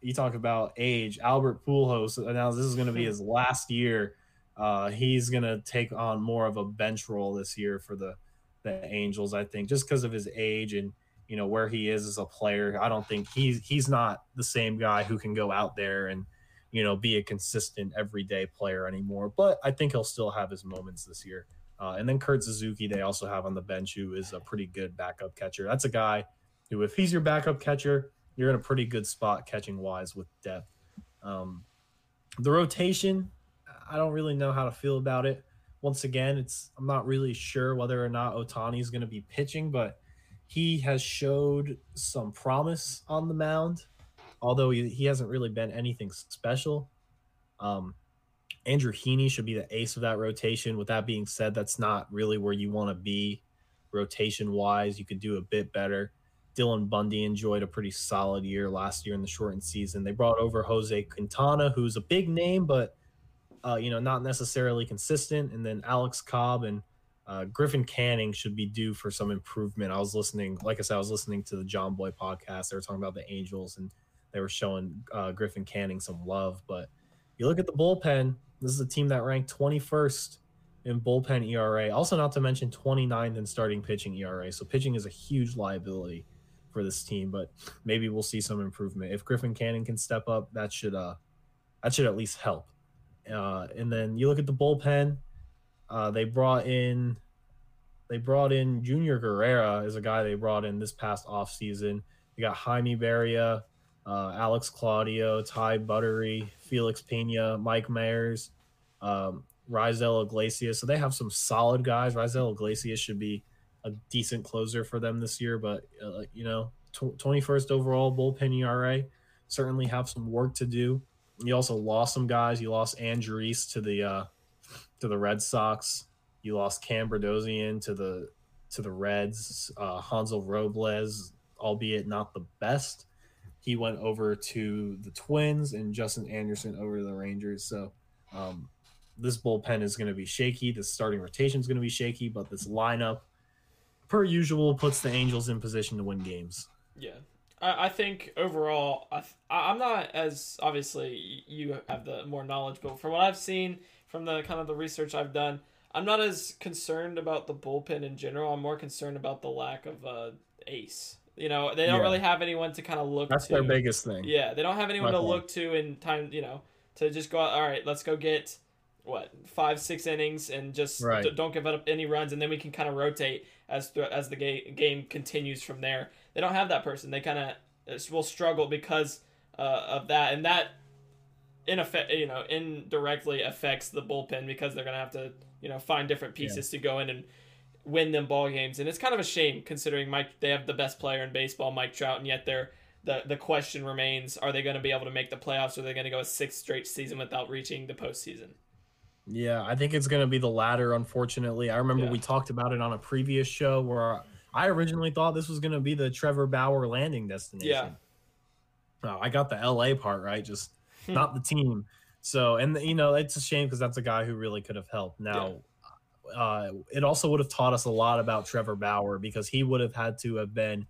you talk about age. Albert Pujols announced this is going to be his last year. Uh, he's going to take on more of a bench role this year for the the Angels. I think just because of his age and you know where he is as a player. I don't think he's he's not the same guy who can go out there and you know be a consistent everyday player anymore. But I think he'll still have his moments this year. Uh, and then Kurt Suzuki, they also have on the bench, who is a pretty good backup catcher. That's a guy who, if he's your backup catcher, you're in a pretty good spot catching wise with depth. Um, the rotation, I don't really know how to feel about it. Once again, it's I'm not really sure whether or not Ohtani is going to be pitching, but he has showed some promise on the mound, although he, he hasn't really been anything special. Um, Andrew Heaney should be the ace of that rotation. With that being said, that's not really where you want to be rotation wise. You could do a bit better. Dylan Bundy enjoyed a pretty solid year last year in the shortened season. They brought over Jose Quintana, who's a big name, but uh, you know not necessarily consistent. And then Alex Cobb and uh, Griffin Canning should be due for some improvement. I was listening, like I said, I was listening to the Jomboy podcast. They were talking about the Angels and they were showing uh, Griffin Canning some love. But you look at the bullpen. This is a team that ranked 21st in bullpen ERA. Also, not to mention 29th in starting pitching ERA. So pitching is a huge liability for this team. But maybe we'll see some improvement if Griffin Canning can step up. That should uh that should at least help. Uh, and then you look at the bullpen. Uh, they brought in they brought in Junior Guerrera is a guy they brought in this past offseason. You got Jaime Barria, uh, Alex Claudio, Ty Buttrey, Felix Pena, Mike Mayers, um, Raisel Iglesias. So they have some solid guys. Raisel Iglesias should be a decent closer for them this year, but uh, you know, tw- 21st overall bullpen ERA certainly have some work to do. You also lost some guys. You lost Andriese to the uh, to the Red Sox. You lost Cam Bedrosian to the to the Reds. Uh, Hansel Robles, albeit not the best, he went over to the Twins, and Justin Anderson over to the Rangers. So um, this bullpen is going to be shaky. The starting rotation is going to be shaky, but this lineup, per usual, puts the Angels in position to win games. Yeah. I, I think overall, I, I'm not as obviously you have the more knowledge, but from what I've seen from the kind of the research I've done, I'm not as concerned about the bullpen in general. I'm more concerned about the lack of uh, ace. You know, they don't Yeah. really have anyone to kind of look That's to. their biggest thing. Yeah, they don't have anyone My to point. look to in time. You know, to just go out. All right, let's go get what five six innings and just Right. d- don't give up any runs, and then we can kind of rotate as th- as the ga- game continues from there. They don't have that person. They kind of will struggle because uh, of that, and that in effect, you know, indirectly affects the bullpen because they're gonna have to you know find different pieces to go in and win them ball games, and it's kind of a shame considering Mike they have the best player in baseball, Mike Trout, and yet they're the the question remains: Are they going to be able to make the playoffs? Or are they going to go a sixth straight season without reaching the postseason? Yeah, I think it's going to be the latter, unfortunately. I remember Yeah. we talked about it on a previous show where I originally thought this was going to be the Trevor Bauer landing destination. Yeah. No, I got the LA part right, just Hmm. not the team. So, and you know, it's a shame because that's a guy who really could have helped. Now, uh, it also would have taught us a lot about Trevor Bauer because he would have had to have been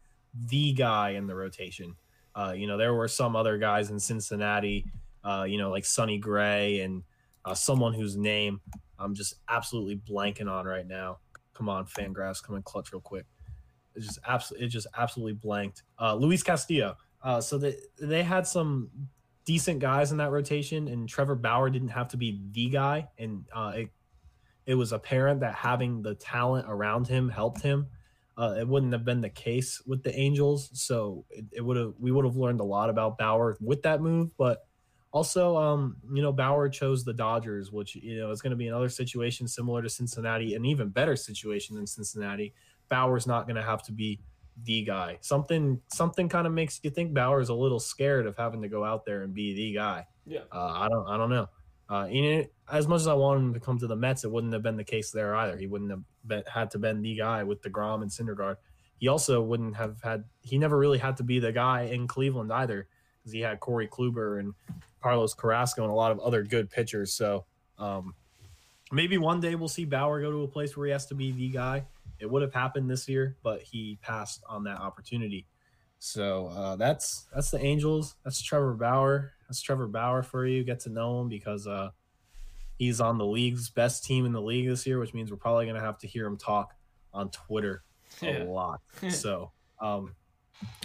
the guy in the rotation. Uh, you know, there were some other guys in Cincinnati, uh, you know, like Sonny Gray and uh, someone whose name I'm just absolutely blanking on right now. Come on, Fangraphs, come in clutch real quick. It just absolutely, it just absolutely blanked. Uh, Luis Castillo. Uh, so they they had some decent guys in that rotation, and Trevor Bauer didn't have to be the guy, and uh, it it was apparent that having the talent around him helped him. Uh, it wouldn't have been the case with the Angels, so it, it would have we would have learned a lot about Bauer with that move, but also, um, you know, Bauer chose the Dodgers, which you know is going to be another situation similar to Cincinnati, an even better situation than Cincinnati. Bauer's not going to have to be the guy. Something something kind of makes you think Bauer's a little scared of having to go out there and be the guy. Yeah. Uh, I don't I don't know. Uh, you know, as much as I wanted him to come to the Mets, it wouldn't have been the case there either. He wouldn't have been, had to been the guy with Degrom and Syndergaard. He also wouldn't have had. He never really had to be the guy in Cleveland either, because he had Corey Kluber and Carlos Carrasco and a lot of other good pitchers. So um, maybe one day we'll see Bauer go to a place where he has to be the guy. It would have happened this year, but he passed on that opportunity. So uh, that's that's the Angels. That's Trevor Bauer. That's Trevor Bauer for you. Get to know him because uh, he's on the league's best team in the league this year, which means we're probably going to have to hear him talk on Twitter a Yeah. lot. so um,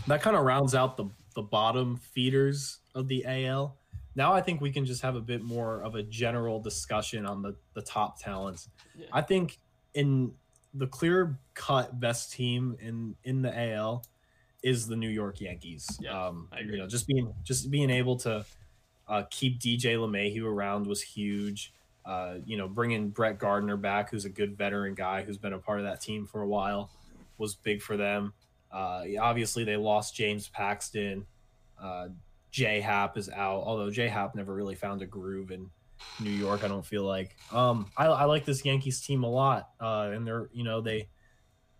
that kind of rounds out the the bottom feeders of the AL. Now I think we can just have a bit more of a general discussion on the the top talents. Yeah. I think in the clear cut best team in in the AL is the New York Yankees. Yeah, um, I agree. You know, just being just being able to uh, keep DJ LeMahieu around was huge. Uh, you know, bringing Brett Gardner back, who's a good veteran guy who's been a part of that team for a while, was big for them. Uh, obviously, they lost James Paxton. Uh, J Hap is out, although J Hap never really found a groove in New York. I don't feel like. Um, I, I like this Yankees team a lot, uh, and they're you know they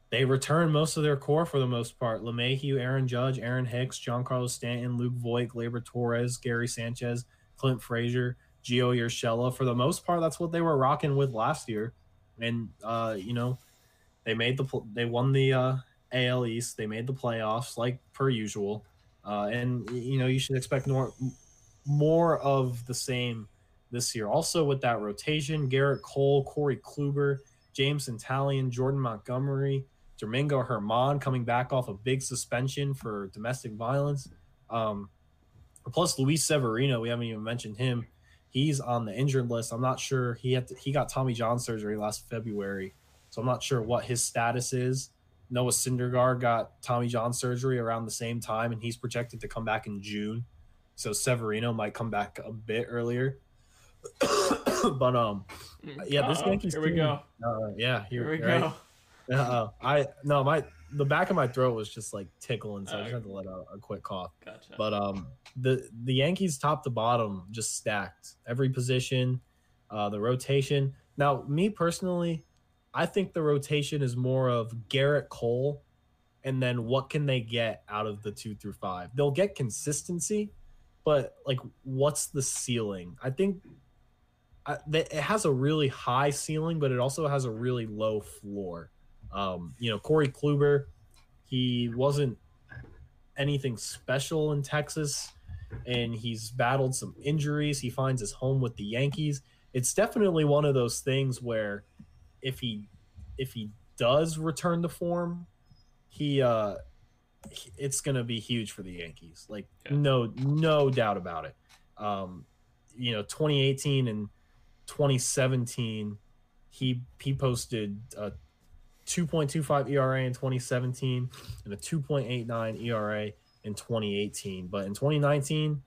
they return most of their core for the most part. LeMahieu, Aaron Judge, Aaron Hicks, Giancarlo Stanton, Luke Voit, Gleyber Torres, Gary Sanchez, Clint Frazier, Gio Urshela. For the most part, that's what they were rocking with last year, and uh, you know they made the they won the uh, AL East. They made the playoffs like per usual, uh, and you know you should expect more more of the same this year. Also with that rotation, Gerrit Cole, Corey Kluber, Jameson Taillon, Jordan Montgomery, Domingo German coming back off a big suspension for domestic violence. Um, plus Luis Severino, we haven't even mentioned him. He's on the injured list. I'm not sure he had to, he got Tommy John surgery last February, so I'm not sure what his status is. Noah Syndergaard got Tommy John surgery around the same time, and he's projected to come back in June. So Severino might come back a bit earlier. but um, yeah, this Yankees Here we team- go. uh, yeah, Here we right? go. Uh, I no, my the back of my throat was just like tickling, so I just Oh. had to let out a quick cough. Gotcha. But um, the the Yankees top to bottom just stacked every position, uh, the rotation. Now, me personally, I think the rotation is more of Gerrit Cole, and then what can they get out of the two through five? They'll get consistency, but like, what's the ceiling? I think. I, it has a really high ceiling, but it also has a really low floor. Um, you know, Corey Kluber, he wasn't anything special in Texas, and he's battled some injuries. He finds his home with the Yankees. It's definitely one of those things where if he if he does return to form, he uh it's gonna be huge for the Yankees. Like Yeah. no no doubt about it. Um, you know, 2018 and 2017, he he posted a 2.25 ERA in 2017 and a 2.89 ERA in 2018. But in 2019,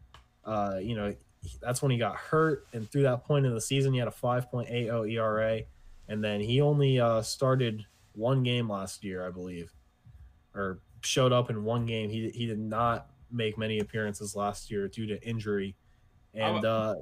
uh, you know, that's when he got hurt, and through that point in the season, he had a 5.80 ERA, and then he only uh, started one game last year, I believe, or showed up in one game. He he did not make many appearances last year due to injury, and uh,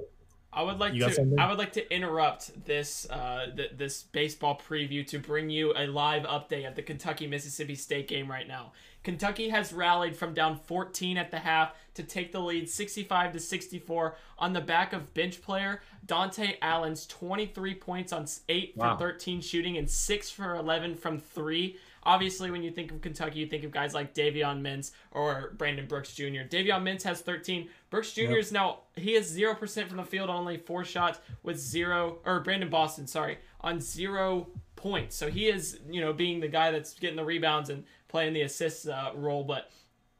I would like to. something? I would like to interrupt this uh, th- this baseball preview to bring you a live update of the Kentucky Mississippi State game right now. Kentucky has rallied from down 14 at the half to take the lead 65 to 64 on the back of bench player Dontaie Allen's 23 points on 8 Wow. for 13 shooting and 6 for 11 from 3. Obviously, when you think of Kentucky, you think of guys like Davion Mintz or Brandon Brooks Jr. Davion Mintz has 13. Brooks Jr. Yep. is now he has zero percent from the field only four shots with zero or Brandon Boston, sorry, on zero points. So he is you know being the guy that's getting the rebounds and playing the assist uh, role, but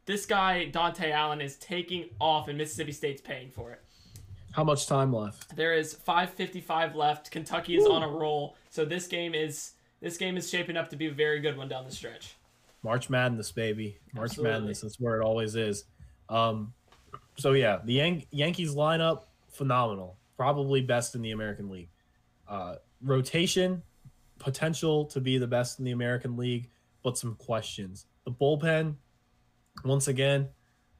this guy Dontaie Allen is taking off, and Mississippi State's paying for it. how much time left? There is 5:55 left. Kentucky is on a roll, so this game is this game is shaping up to be a very good one down the stretch. March Madness, baby. March Absolutely. Madness. That's where it always is. Um, so yeah, the Yan- Yankees lineup phenomenal. Probably best in the American League. Uh, rotation potential to be the best in the American League, but some questions. The bullpen, once again,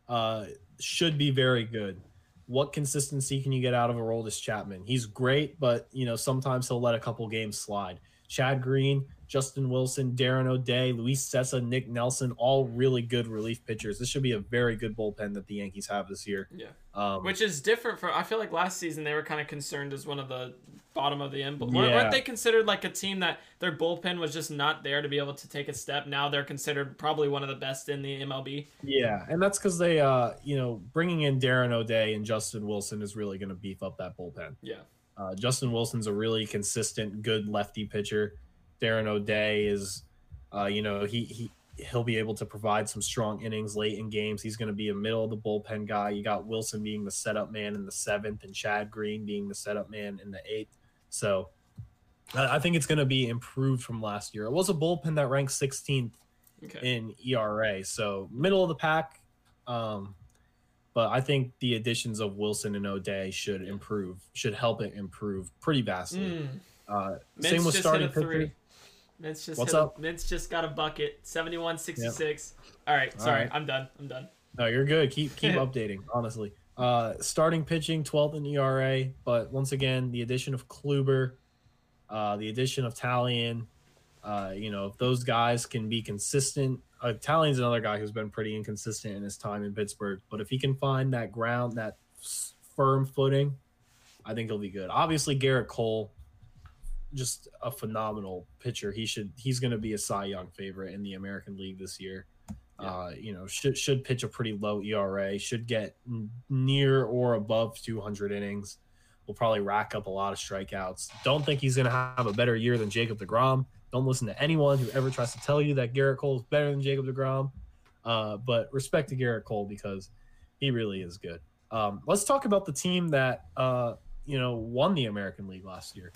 uh, should be very good. What consistency can you get out of Aroldis Chapman? He's great, but you know sometimes he'll let a couple games slide. Chad Green, Justin Wilson, Darren O'Day, Luis Cessa, Nick Nelson, all really good relief pitchers. This should be a very good bullpen that the Yankees have this year. Yeah. Um, Which is different from I feel like last season they were kind of concerned as one of the bottom of the end. But Yeah. weren't they considered like a team that their bullpen was just not there to be able to take a step? Now they're considered probably one of the best in the MLB. yeah, and that's because they, uh, you know, bringing in Darren O'Day and Justin Wilson is really going to beef up that bullpen. Yeah. Uh, Justin Wilson's a really consistent, good lefty pitcher. Darren O'Day is, uh, you know, he he he'll be able to provide some strong innings late in games. He's going to be a middle of the bullpen guy. You got Wilson being the setup man in the seventh, and Chad Green being the setup man in the eighth. So, I think it's going to be improved from last year. It was a bullpen that ranked 16th Okay. in ERA, so middle of the pack. Um, but I think the additions of Wilson and O'Day should improve, should help it improve pretty vastly. Mm. Uh, same with starting hit a three. pitcher. Mintz just What's up? A, Mintz just got a bucket. 71-66. All right, sorry. right. I'm done. I'm done. No, you're good. Keep keep updating. Honestly, uh, starting pitching 12th in ERA, but once again, the addition of Kluber, uh, the addition of Taillon, uh, you know, if those guys can be consistent. Uh, Taillon's another guy who's been pretty inconsistent in his time in Pittsburgh, but if he can find that ground, that firm footing, I think he'll be good. Obviously, Gerrit Cole, just a phenomenal pitcher. He should he's going to be a Cy Young favorite in the American League this year. Uh, you know, should should pitch a pretty low ERA, should get near or above 200 innings. Will probably rack up a lot of strikeouts. Don't think he's going to have a better year than Jacob DeGrom. Don't listen to anyone who ever tries to tell you that Gerrit Cole is better than Jacob DeGrom. Uh, but respect to Gerrit Cole because he really is good. Um, let's talk about the team that uh, you know won the American League last year.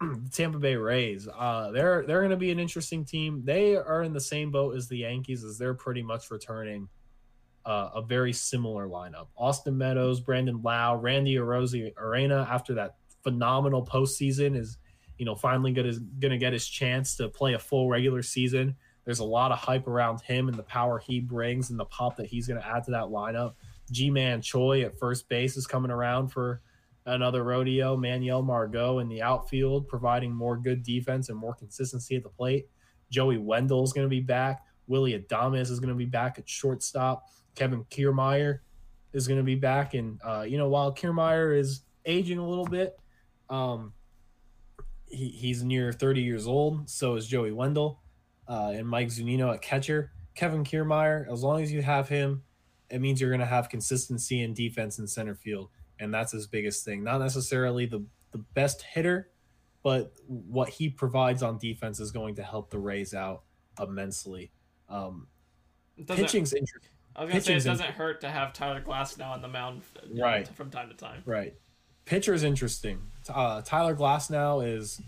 Tampa Bay Rays. Uh, they're they're going to be an interesting team. They are in the same boat as the Yankees, as they're pretty much returning uh, a very similar lineup. Austin Meadows, Brandon Lowe, Randy Arozarena after that phenomenal postseason is, you know, finally going to get his chance to play a full regular season. There's a lot of hype around him and the power he brings and the pop that he's going to add to that lineup. Ji-Man Choi at first base is coming around for another rodeo. Manuel Margot in the outfield, providing more good defense and more consistency at the plate. Joey Wendle is going to be back. Willy Adames is going to be back at shortstop. Kevin Kiermaier is going to be back. And, uh, you know, while Kiermaier is aging a little bit, um, he, he's near 30 years old. So is Joey Wendle uh, and Mike Zunino at catcher. Kevin Kiermaier, as long as you have him, it means you're going to have consistency in defense and center field and that's his biggest thing. Not necessarily the the best hitter, but what he provides on defense is going to help the Rays out immensely. Um, It pitching's interesting. I was gonna say it doesn't hurt to have Tyler Glasnow on the mound Right. from time to time. Right. pitcher is interesting. Uh, Tyler Glasnow is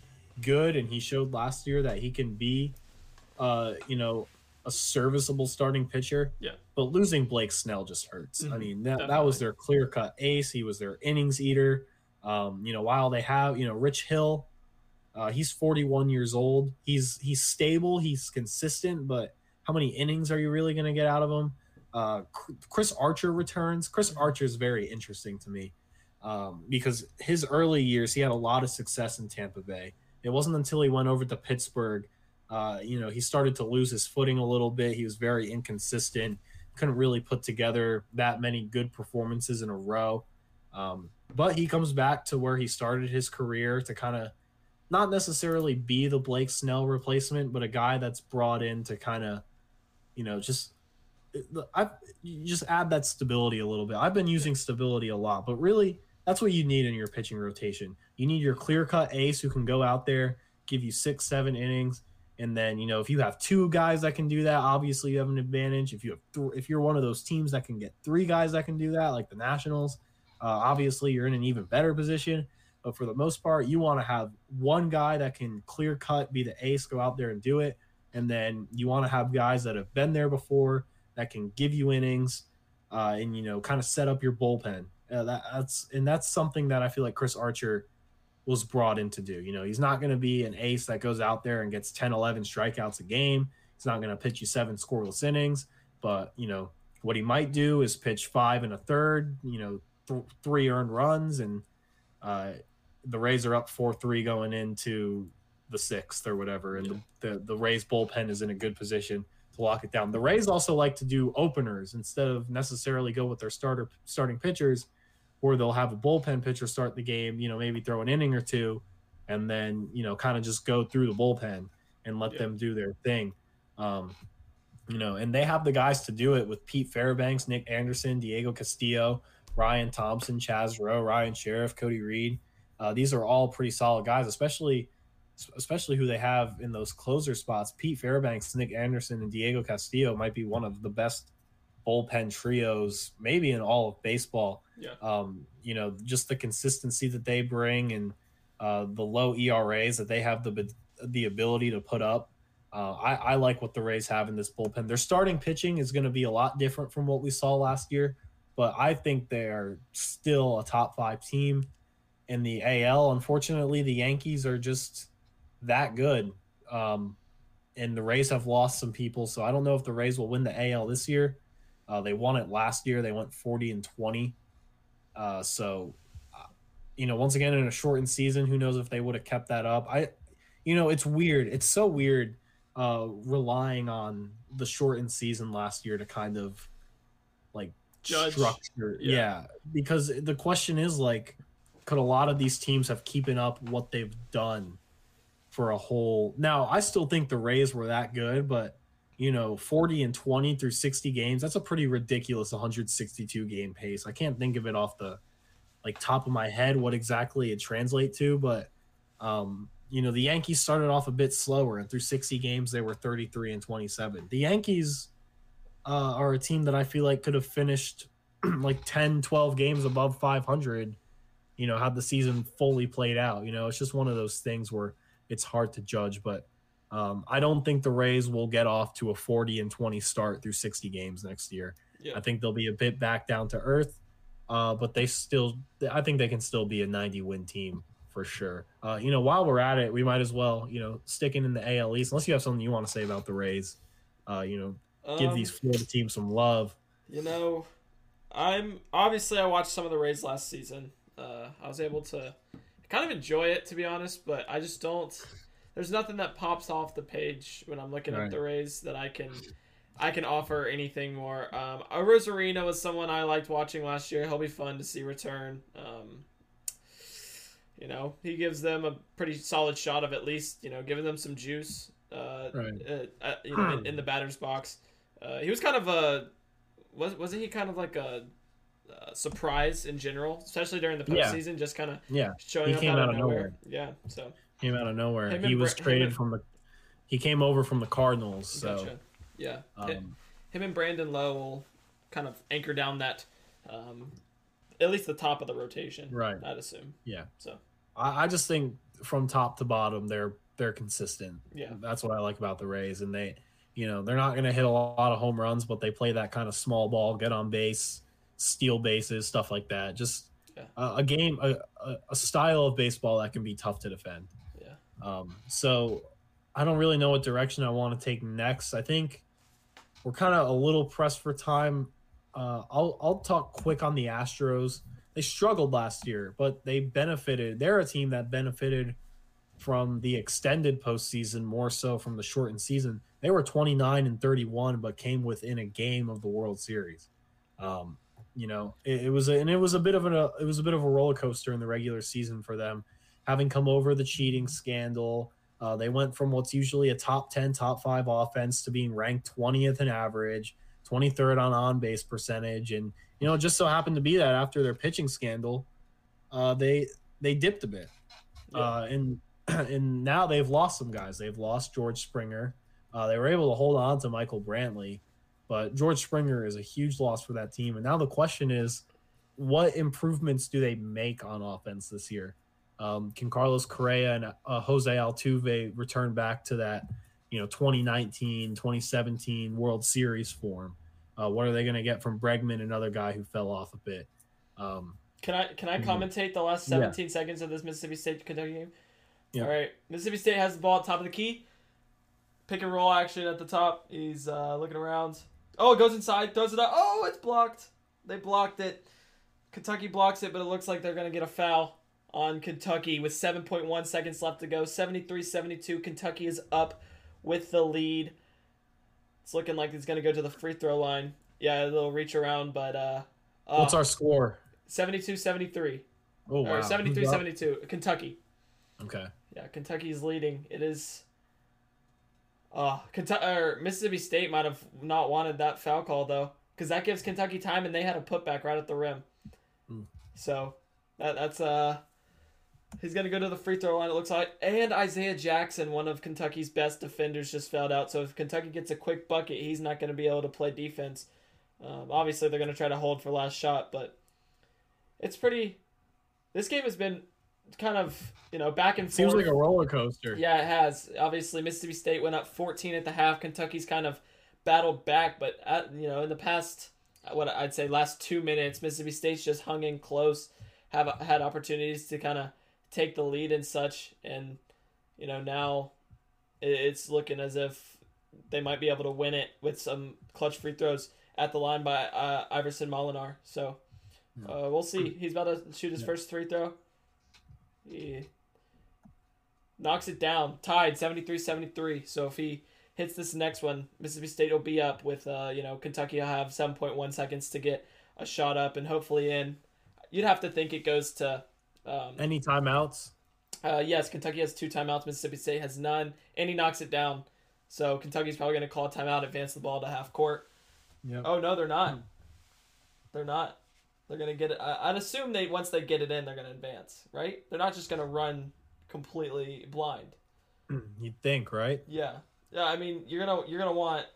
good, and he showed last year that he can be, uh, you know, a serviceable starting pitcher. Yeah. But losing Blake Snell just hurts. I Mhm, mean, that, that was their clear cut ace. He was their innings eater. Um, you know, while they have, you know, Rich Hill, uh, he's 41 years old. He's he's stable. He's consistent, but how many innings are you really going to get out of him? Uh, Chris Archer returns. Chris Archer is very interesting to me um, because his early years he had a lot of success in Tampa Bay. It wasn't until he went over to Pittsburgh, uh, you know, he started to lose his footing a little bit. He was very inconsistent. Couldn't really put together that many good performances in a row. Um, but he comes back to where he started his career to kind of not necessarily be the Blake Snell replacement, but a guy that's brought in to kind of, you know, just I just add that stability a little bit. I've been using stability a lot, but really that's what you need in your pitching rotation. You need your clear cut ace who can go out there, give you six, seven innings, and then you know if you have two guys that can do that, obviously you have an advantage. If you have th- if you're one of those teams that can get three guys that can do that, like the Nationals, uh, obviously you're in an even better position. But for the most part, you want to have one guy that can clear cut, be the ace, go out there and do it, and then you want to have guys that have been there before that can give you innings, uh, and you know kind of set up your bullpen. Uh, that, that's and that's something that I feel like Chris Archer was brought in to do. You know, he's not going to be an ace that goes out there and gets 10, 11 strikeouts a game. He's not going to pitch you seven scoreless innings, but you know what he might do is pitch five and a third. You know, th- three earned runs, and uh, the Rays are up four three going into the sixth or whatever, and the, the the Rays bullpen is in a good position to lock it down. The Rays also like to do openers instead of necessarily go with their starter starting pitchers, where they'll have a bullpen pitcher start the game, you know, maybe throw an inning or two, and then you know kind of just go through the bullpen and let Yeah. them do their thing. Um, you know, and they have the guys to do it with Pete Fairbanks, Nick Anderson, Diego Castillo, Ryan Thompson, Chaz Roe, Ryan Sherriff, Cody Reed. Uh, these are all pretty solid guys, especially especially who they have in those closer spots. Pete Fairbanks, Nick Anderson, and Diego Castillo might be one of the best bullpen trios, maybe in all of baseball. Yeah. Um, you know, just the consistency that they bring and uh, the low ERAs that they have the the ability to put up. Uh, I, I like what the Rays have in this bullpen. Their starting pitching is going to be a lot different from what we saw last year, but I think they are still a top five team in the AL. Unfortunately, the Yankees are just that good. Um, and the Rays have lost some people, so I don't know if the Rays will win the AL this year. Uh, they won it last year. They went 40 and 20. Uh, so, uh, you know, once again, in a shortened season, who knows if they would have kept that up? I, you know, it's weird. It's so weird uh, relying on the shortened season last year to kind of like Judge. structure. Yeah. Yeah. because the question is like, could a lot of these teams have keeping up what they've done for a whole? Now, I still think the Rays were that good, but you know, 40 and 20 through 60 games, that's a pretty ridiculous 162 game pace. I can't think of it off the like top of my head what exactly it translate to, but um, you know, the Yankees started off a bit slower and through 60 games they were 33 and 27. The Yankees uh, are a team that I feel like could have finished like 10, 12 games above 500, you know, had the season fully played out. You know, it's just one of those things where it's hard to judge, but um, I don't think the Rays will get off to a 40 and 20 start through 60 games next year. Yeah. I think they'll be a bit back down to earth, uh, but they still, I think they can still be a 90 win team for sure. Uh, you know, while we're at it, we might as well, you know, sticking in the AL East, unless you have something you want to say about the Rays, uh, you know, give Um, these Florida teams some love. You know, I'm obviously I watched some of the Rays last season. Uh, I was able to kind of enjoy it to be honest, but I just don't. There's nothing that pops off the page when I'm looking Right. at the Rays that I can I can offer anything more. Um, Arozarena was someone I liked watching last year. He'll be fun to see return. Um, you know, he gives them a pretty solid shot of at least you know giving them some juice. Uh, Right. uh, uh, you know, in, in the batter's box. Uh, he was kind of a was wasn't he kind of like a uh, surprise in general, especially during the Yeah. postseason, just kind of Yeah, showing He up came out, of nowhere. Yeah, so came out of nowhere. Him he was Bra- traded and- from the. He came over from the Cardinals, so gotcha. Yeah, um, him and Brandon Lowe will kind of anchor down that um, at least the top of the rotation. Right. I'd assume. Yeah. So I, I just think from top to bottom, they're they're consistent. Yeah. that's what I like about the Rays, and they, you know, they're not going to hit a lot of home runs, but they play that kind of small ball, get on base, steal bases, stuff like that. Just Yeah. a, a game, a, a style of baseball that can be tough to defend. Um, so I don't really know what direction I want to take next. I think we're kind of a little pressed for time. Uh, I'll I'll talk quick on the Astros. They struggled last year, but they benefited. They're a team that benefited from the extended postseason more so from the shortened season. They were 29 and 31, but came within a game of the World Series. Um, you know, it, it was a, and it was a bit of a it was a bit of a roller coaster in the regular season for them, having come over the cheating scandal. Uh, they went from what's usually a top 10, top five offense to being ranked 20th in average, 23rd on on base percentage. And, you know, it just so happened to be that after their pitching scandal, uh, they they dipped a bit. Uh, and and now they've lost some guys. They've lost George Springer. Uh, they were able to hold on to Michael Brantley, but George Springer is a huge loss for that team. And now the question is, what improvements do they make on offense this year? Um, can Carlos Correa and uh, Jose Altuve return back to that, you know, 2019, 2017 World Series form? Uh, what are they going to get from Bregman, another guy who fell off a bit? Um, Can I can I Mhm. commentate the last Yeah. 17 seconds of this Mississippi State Kentucky game? Yeah. All right, Mississippi State has the ball at top of the key. Pick and roll action at the top. He's uh, looking around. Oh, it goes inside, throws it up. Oh, it's blocked. They blocked it. Kentucky blocks it, but it looks like they're going to get a foul on Kentucky with 7.1 seconds left to go. 73-72. Kentucky is up with the lead. It's looking like it's going to go to the free throw line. Yeah, a little reach around, but uh, what's uh, our score? 72-73. Oh, wow. Or 73 72. Kentucky. Okay. Yeah, Kentucky's leading. It is. Uh, Kentucky or Mississippi State might have not wanted that foul call though, because that gives Kentucky time, and they had a putback right at the rim. Hmm. So, that that's uh, he's gonna go to the free throw line. It looks like, and Isaiah Jackson, one of Kentucky's best defenders, just fouled out. So if Kentucky gets a quick bucket, he's not gonna be able to play defense. Um, obviously, they're gonna try to hold for last shot, but it's pretty. This game has been kind of you know back and Seems forth. like a roller coaster. Yeah, it has. Obviously, Mississippi State went up 14 at the half. Kentucky's kind of battled back, but at, you know, in the past, what I'd say, last two minutes, Mississippi State's just hung in close, have had opportunities to kind of take the lead and such, and you know now it's looking as if they might be able to win it with some clutch free throws at the line by uh, Iverson Molinar. So uh, we'll see. He's about to shoot his Yeah. first free throw. He knocks it down, tied 73-73. So if he hits this next one, Mississippi State will be up with uh, you know Kentucky will have 7.1 seconds to get a shot up and hopefully in. You'd have to think it goes to um, Any timeouts? uh, yes, Kentucky has two timeouts. Mississippi State has none, and he knocks it down. So Kentucky's probably going to call a timeout, advance the ball to half court. Yep. Oh no, they're not. They're not. They're going to get it. I- I'd assume they once they get it in, they're going to advance, right? They're not just going to run completely blind. You'd think, right? Yeah, yeah. I mean, you're gonna you're gonna want.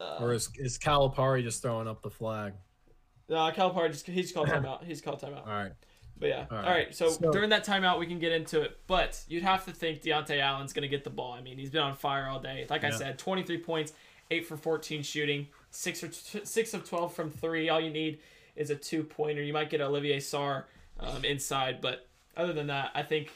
Uh, Or is, is Calipari just throwing up the flag? uh, Calipari just he's called timeout. He's called timeout. All right. But yeah, all All right. right. so, So- during that timeout, we can get into it. But you'd have to think Dontaie Allen's going to get the ball. I mean, he's been on fire all day. Like I said, 23 points, eight for 14 shooting, six or t- six of 12 from three. All you need is a two pointer. You might get Olivier Sarr um, inside, but other than that, I think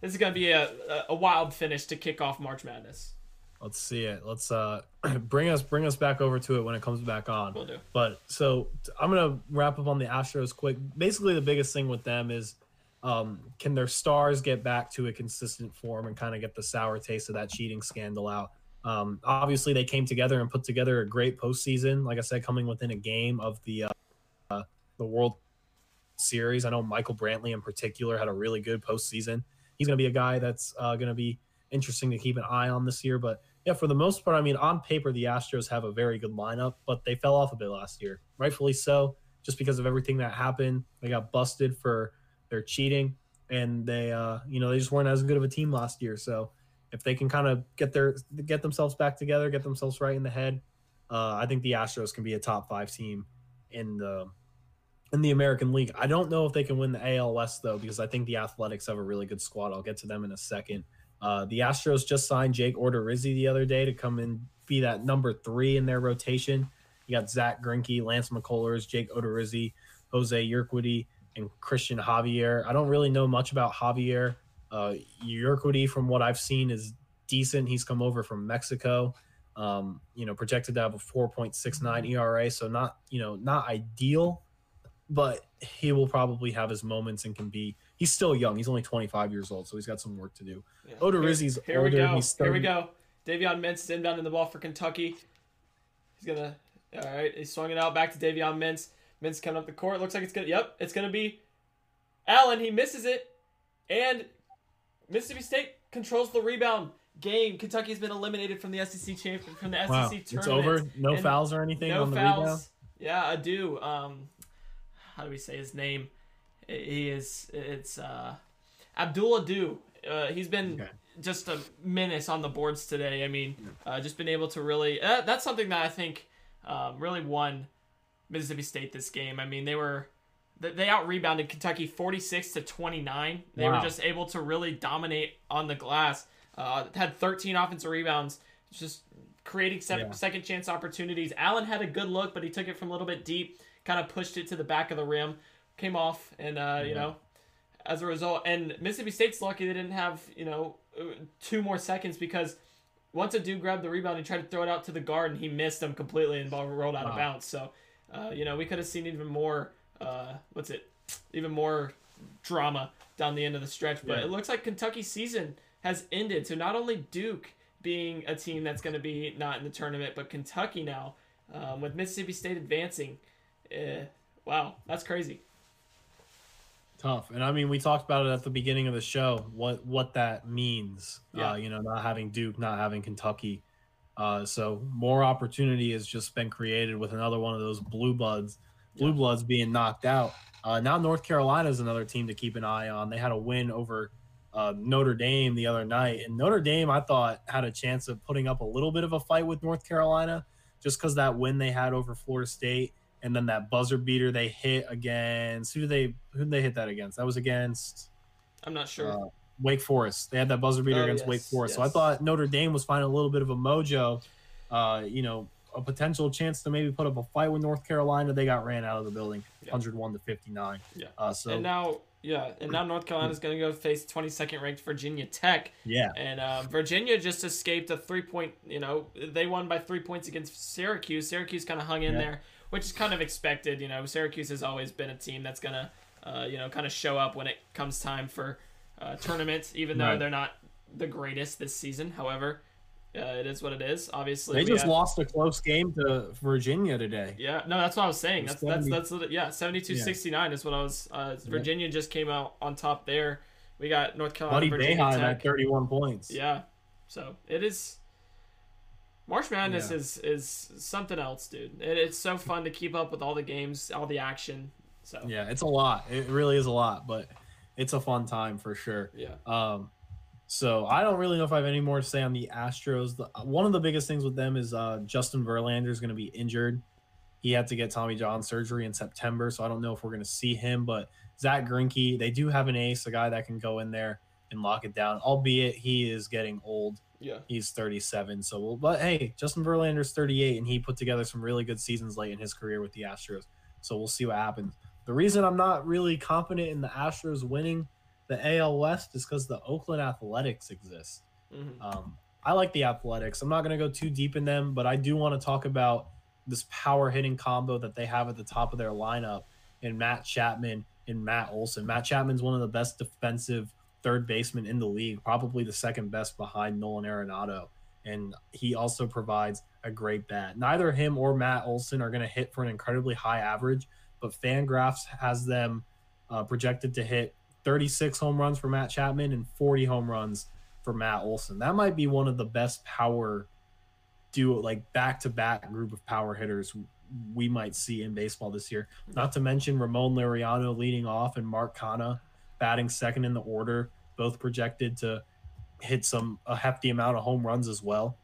this is going to be a, a, a wild finish to kick off March Madness. Let's see it. Let's uh bring us bring us back over to it when it comes back on. We'll do. But so I'm gonna wrap up on the Astros quick. Basically, the biggest thing with them is, um, can their stars get back to a consistent form and kind of get the sour taste of that cheating scandal out? Um, obviously, they came together and put together a great postseason. Like I said, coming within a game of the uh, uh, the World Series. I know Michael Brantley in particular had a really good postseason. He's going to be a guy that's uh, going to be interesting to keep an eye on this year. But yeah, for the most part, I mean, on paper, the Astros have a very good lineup, but they fell off a bit last year, rightfully so, just because of everything that happened. They got busted for their cheating, and they, uh, you know, they just weren't as good of a team last year. So if they can kind of get their get themselves back together, get themselves right in the head, uh, I think the Astros can be a top five team in the in the American League. I don't know if they can win the AL West though, because I think the Athletics have a really good squad. I'll get to them in a second. Uh, the Astros just signed Jake Odorizzi the other day to come and be that number three in their rotation. You got Zack Greinke, Lance McCullers, Jake Odorizzi, Jose Urquidy, and Cristian Javier. I don't really know much about Javier. Uh, Urquidy, from what I've seen, is decent. He's come over from Mexico. Um, you know, projected to have a 4.69 ERA, so not you know not ideal, but he will probably have his moments and can be. He's still young. He's only 25 years old, so he's got some work to do. Yeah. Odorizzi's here, here we go. He's Here we go. Davion Mintz is inbound in the ball for Kentucky. He's gonna. All right, he's swung it out back to Davion Mintz. Mintz coming up the court. Looks like it's gonna. Yep, it's gonna be Allen. He misses it, and Mississippi State controls the rebound. Game. Kentucky's been eliminated from the SEC champion from the SEC Wow, tournament. it's over. No And fouls or anything no on the fouls. rebound. Yeah, I do. Um, how do we say his name? He is. It's uh, Abdul Ado. Uh, he's been Okay. just a menace on the boards today. I mean, uh, just been able to really. Uh, that's something that I think um, really won Mississippi State this game. I mean, they were they out rebounded Kentucky forty six to twenty nine. They were just able to really dominate on the glass. Uh, had thirteen offensive rebounds, just creating se- Yeah. second chance opportunities. Allen had a good look, but he took it from a little bit deep, kind of pushed it to the back of the rim, came off, and uh, you know, as a result, and Mississippi State's lucky they didn't have you know uh, two more seconds because once a dude grabbed the rebound and tried to throw it out to the guard and he missed him completely and ball rolled out of bounds. So, uh, you know, we could have seen even more. Uh, what's it? Even more drama down the end of the stretch. But Yeah. it looks like Kentucky's season has ended. So not only Duke being a team that's going to be not in the tournament, but Kentucky now um, with Mississippi State advancing. Uh, wow, that's crazy. Tough. And I mean, we talked about it at the beginning of the show. What what that means. Yeah. Uh, you know, not having Duke, not having Kentucky. Uh, so more opportunity has just been created with another one of those blue bloods, blue Yeah. bloods being knocked out. Uh, now North Carolina is another team to keep an eye on. They had a win over uh, Notre Dame the other night, and Notre Dame I thought had a chance of putting up a little bit of a fight with North Carolina, just because that win they had over Florida State, and then that buzzer beater they hit against who did they who did they hit that against? That was against I'm not sure. uh, Wake Forest. They had that buzzer beater Oh, against Wake yes, Forest. So I thought Notre Dame was finding a little bit of a mojo, uh, you know, a potential chance to maybe put up a fight with North Carolina. They got ran out of the building, Yeah. 101 to 59. Yeah. Uh, so and now, yeah, and now North Carolina's going to go face 22nd ranked Virginia Tech. yeah, And uh, Virginia just escaped a three point, you know, they won by three points against Syracuse. Syracuse kind of hung in Yeah. there, which is kind of expected. You know, Syracuse has always been a team that's going to, uh, you know, kind of show up when it comes time for uh, tournaments, even though Right. they're not the greatest this season. However, uh, it is what it is. Obviously, they we just have- lost a close game to Virginia today. Yeah, no, that's what I was saying. That's It was that's that's yeah, 72-69 is what I was. Uh, Virginia just came out on top there. We got North Carolina, Buddy Virginia Tech. at 31 points. Yeah, so it is. March Madness Yeah. is is something else, dude. It, it's so fun to keep up with all the games, all the action. So Yeah, it's a lot. It really is a lot, but it's a fun time for sure. yeah, Um, so I don't really know if I have any more to say on the Astros. The, one of the biggest things with them is uh, Justin Verlander is going to be injured. He had to get Tommy John surgery in September, so I don't know if we're going to see him. But Zack Greinke, they do have an ace, a guy that can go in there and lock it down. Albeit he is getting old. Yeah, He's 37. So, we'll, but hey, Justin Verlander's 38, and he put together some really good seasons late in his career with the Astros. So we'll see what happens. The reason I'm not really confident in the Astros winning the AL West is because the Oakland Athletics exist. hmm Um, I like the Athletics. I'm not going to go too deep in them, but I do want to talk about this power hitting combo that they have at the top of their lineup in Matt Chapman and Matt Olson. Matt Chapman's one of the best defensive third baseman in the league, probably the second best behind Nolan Arenado. And he also provides a great bat. Neither him or Matt Olson are going to hit for an incredibly high average, but Fangraphs has them uh, projected to hit 36 home runs for Matt Chapman and 40 home runs for Matt Olson. That might be one of the best power duo, like back to back group of power hitters we might see in baseball this year. Not to mention Ramon Laureano leading off and Mark Canha batting second in the order, both projected to hit some a hefty amount of home runs as well.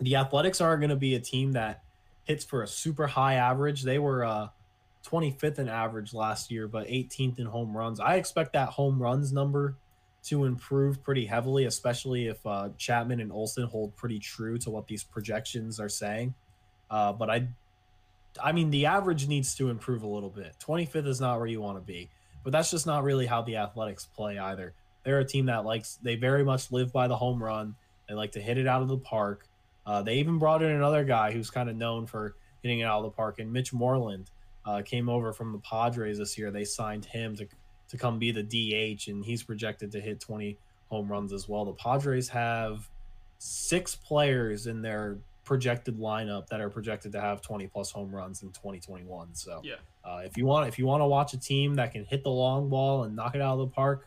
The Athletics are going to be a team that hits for a super high average. They were uh 25th in average last year, but 18th in home runs. I expect that home runs number to improve pretty heavily, especially if uh, Chapman and Olson hold pretty true to what these projections are saying. Uh, but I, I mean, the average needs to improve a little bit. 25th is not where you want to be, but that's just not really how the Athletics play either. They're a team that likes they very much live by the home run. They like to hit it out of the park. Uh, they even brought in another guy who's kind of known for hitting it out of the park, and Mitch Moreland uh, came over from the Padres this year. They signed him to to come be the DH, and he's projected to hit 20 home runs as well. The Padres have six players in their projected lineup that are projected to have 20 plus home runs in 2021. So Yeah. uh, if you want if you want to watch a team that can hit the long ball and knock it out of the park,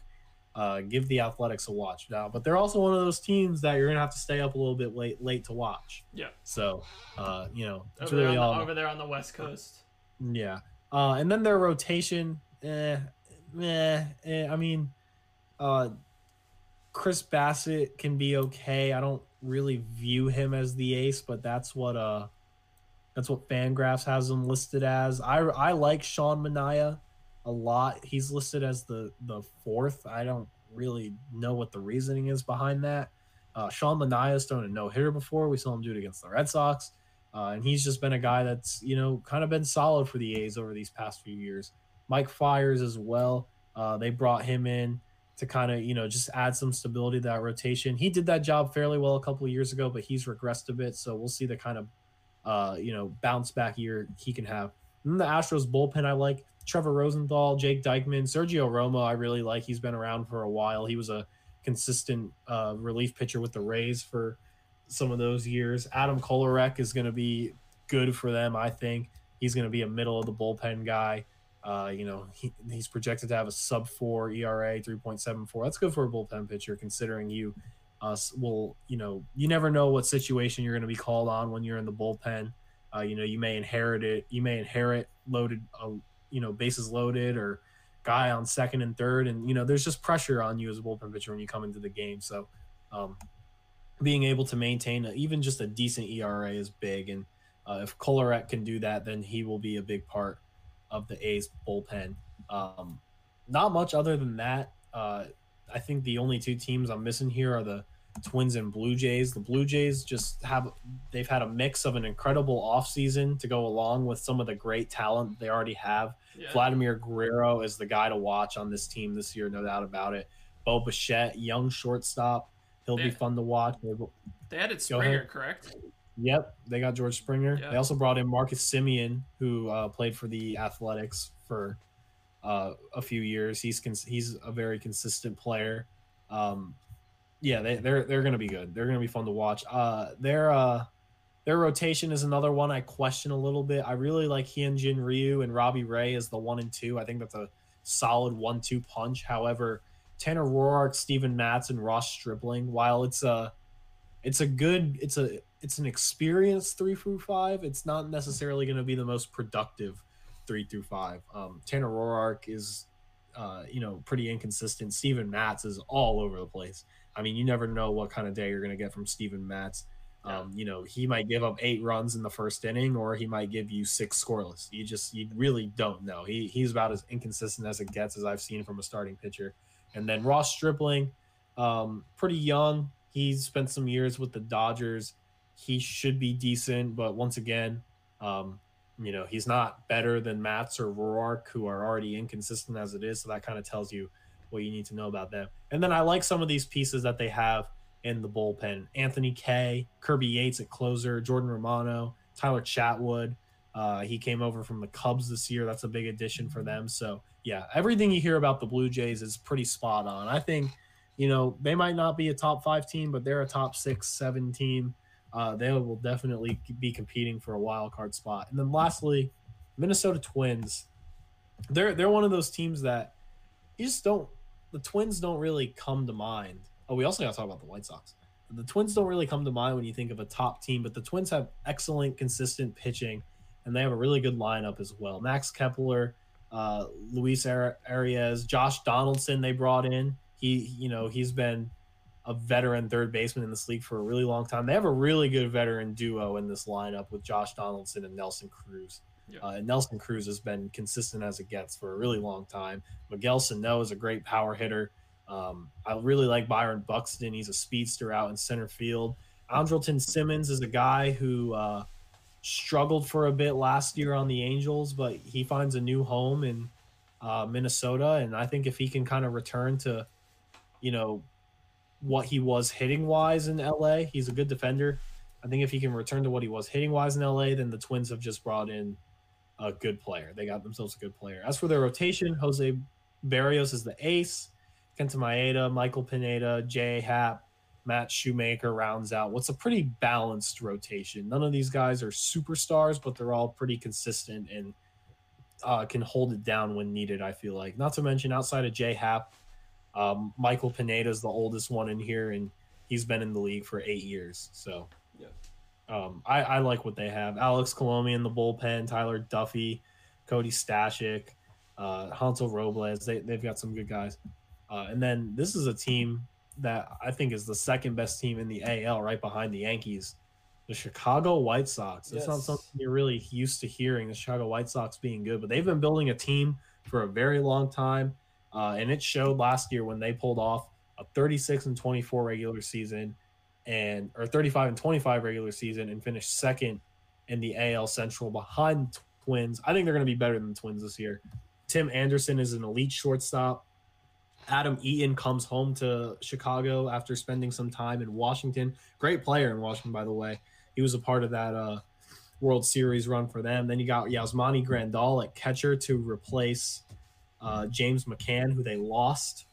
uh, give the Athletics a watch now. But they're also one of those teams that you're gonna have to stay up a little bit late late to watch. Yeah. So uh, you know it's Over, there really on all the, over there on the West Coast. yeah. Uh, and then their rotation, eh, eh, eh, I mean, uh, Chris Bassitt can be okay. I don't really view him as the ace, but that's what uh, that's what Fangraphs has him listed as. I I like Sean Manaea a lot. He's listed as the the fourth. I don't really know what the reasoning is behind that. Uh, Sean Manaea's thrown a no hitter before. We saw him do it against the Red Sox. Uh, and he's just been a guy that's you know kind of been solid for the A's over these past few years. Mike Fiers as well. Uh, they brought him in to kind of you know just add some stability to that rotation. He did that job fairly well a couple of years ago, but he's regressed a bit. So we'll see the kind of uh, you know bounce back year he can have. And the Astros bullpen I like Trevor Rosenthal, Jake Diekman, Sergio Romo. I really like. He's been around for a while. He was a consistent uh, relief pitcher with the Rays for some of those years. Adam Kolarek is going to be good for them, I think. He's going to be a middle of the bullpen guy. Uh, you know, he, he's projected to have a sub four ERA, 3.74. That's good for a bullpen pitcher, considering you uh, will, you know, you never know what situation you're going to be called on when you're in the bullpen. Uh, you know, you may inherit it. You may inherit loaded, uh, you know, bases loaded or guy on second and third. And, you know, there's just pressure on you as a bullpen pitcher when you come into the game. So, um, being able to maintain a, even just a decent ERA is big. And uh, if Kolarek can do that, then he will be a big part of the A's bullpen. Um, not much other than that. Uh, I think the only two teams I'm missing here are the Twins and Blue Jays. The Blue Jays just have they've had a mix of an incredible offseason to go along with some of the great talent they already have. Yeah. Vladimir Guerrero is the guy to watch on this team this year, no doubt about it. Bo Bichette, young shortstop, he'll Yeah. be fun to watch. They added Springer, correct? Yep, they got George Springer. Yeah. They also brought in Marcus Semien, who uh, played for the Athletics for uh, a few years. He's cons- he's a very consistent player. Um, yeah, they, they're they're gonna be good. They're gonna be fun to watch. Uh, their uh, their rotation is another one I question a little bit. I really like Hyunjin Ryu and Robbie Ray as the one and two. I think that's a solid one-two punch. However, Tanner Roark, Steven Matz, and Ross Stripling, while it's a it's a good it's a it's an experienced three through five. It's not necessarily going to be the most productive three through five. Um, Tanner Roark is, uh, you know, pretty inconsistent. Steven Matz is all over the place. I mean, you never know what kind of day you're going to get from Steven Matz. Um, you know, he might give up eight runs in the first inning, or he might give you six scoreless. You just you really don't know. He he's about as inconsistent as it gets, as I've seen from a starting pitcher. And then Ross Stripling, um, pretty young. He's spent some years with the Dodgers. He should be decent, but once again, um, you know, he's not better than Matz or Roark, who are already inconsistent as it is. So that kind of tells you what you need to know about them. And then I like some of these pieces that they have in the bullpen. Anthony Kay, Kirby Yates at closer, Jordan Romano, Tyler Chatwood. Uh, he came over from the Cubs this year. That's a big addition for them. So yeah, everything you hear about the Blue Jays is pretty spot on. I think, you know, they might not be a top five team, but they're a top six, seven team. Uh, they will definitely be competing for a wild card spot. And then lastly, Minnesota Twins. They're they're one of those teams that you just don't. The Twins don't really come to mind. Oh, we also got to talk about the White Sox. The Twins don't really come to mind when you think of a top team, but the Twins have excellent, consistent pitching, and they have a really good lineup as well. Max Kepler, uh, Luis Ar- Arraez, Josh Donaldson. They brought in. He, you know, he's been a veteran third baseman in this league for a really long time. They have a really good veteran duo in this lineup with Josh Donaldson and Nelson Cruz. Yeah. Uh, Nelson Cruz has been consistent as it gets for a really long time. Miguel Sano is a great power hitter. Um, I really like Byron Buxton. He's a speedster out in center field. Andrelton Simmons is a guy who uh, struggled for a bit last year on the Angels, but he finds a new home in uh, Minnesota. And I think if he can kind of return to, you know, what he was hitting wise in LA, he's a good defender. I think if he can return to what he was hitting wise in LA, then the Twins have just brought in a good player. They got themselves a good player. As for their rotation, Jose Berrios is the ace. Kenta Maeda, Michael Pineda, Jay Happ, Matt Shoemaker rounds out what's a pretty balanced rotation. None of these guys are superstars, but they're all pretty consistent and uh, can hold it down when needed. I feel like. Not to mention outside of Jay Happ, um, Michael Pineda is the oldest one in here, and he's been in the league for eight years. So. Um, I, I like what they have. Alex Colome in the bullpen, Tyler Duffey, Cody Stashak, uh, Hansel Robles. They, they've got some good guys. Uh, and then this is a team that I think is the second best team in the AL, right behind the Yankees. The Chicago White Sox. It's not something you're really used to hearing. The Chicago White Sox being good, but they've been building a team for a very long time, uh, and it showed last year when they pulled off a 36 and 24 regular season, and or 35 and 25 regular season, and finished second in the AL Central behind Twins. I think they're going to be better than the Twins this year. Tim Anderson is an elite shortstop. Adam Eaton comes home to Chicago after spending some time in Washington. Great player in Washington, by the way. He was a part of that uh, World Series run for them. Then you got Yasmani Grandal at catcher to replace uh, James McCann, who they lost.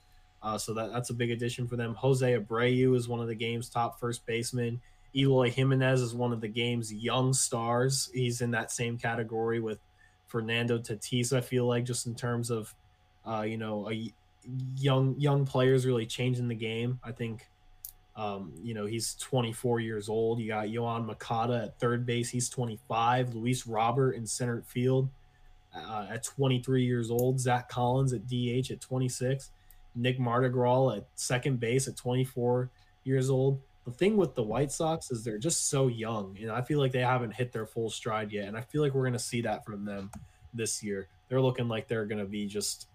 Uh, so that, that's a big addition for them. Jose Abreu is one of the game's top first basemen. Eloy Jimenez is one of the game's young stars. He's in that same category with Fernando Tatis. I feel like just in terms of, uh, you know, a young young players really changing the game. I think, um, you know, he's 24 years old. You got Yoan Moncada at third base. He's 25. Luis Robert in center field uh, at 23 years old. Zack Collins at DH at 26. Nick Madrigal at second base at 24 years old. The thing with the White Sox is they're just so young, and I feel like they haven't hit their full stride yet. And I feel like we're going to see that from them this year. They're looking like they're going to be just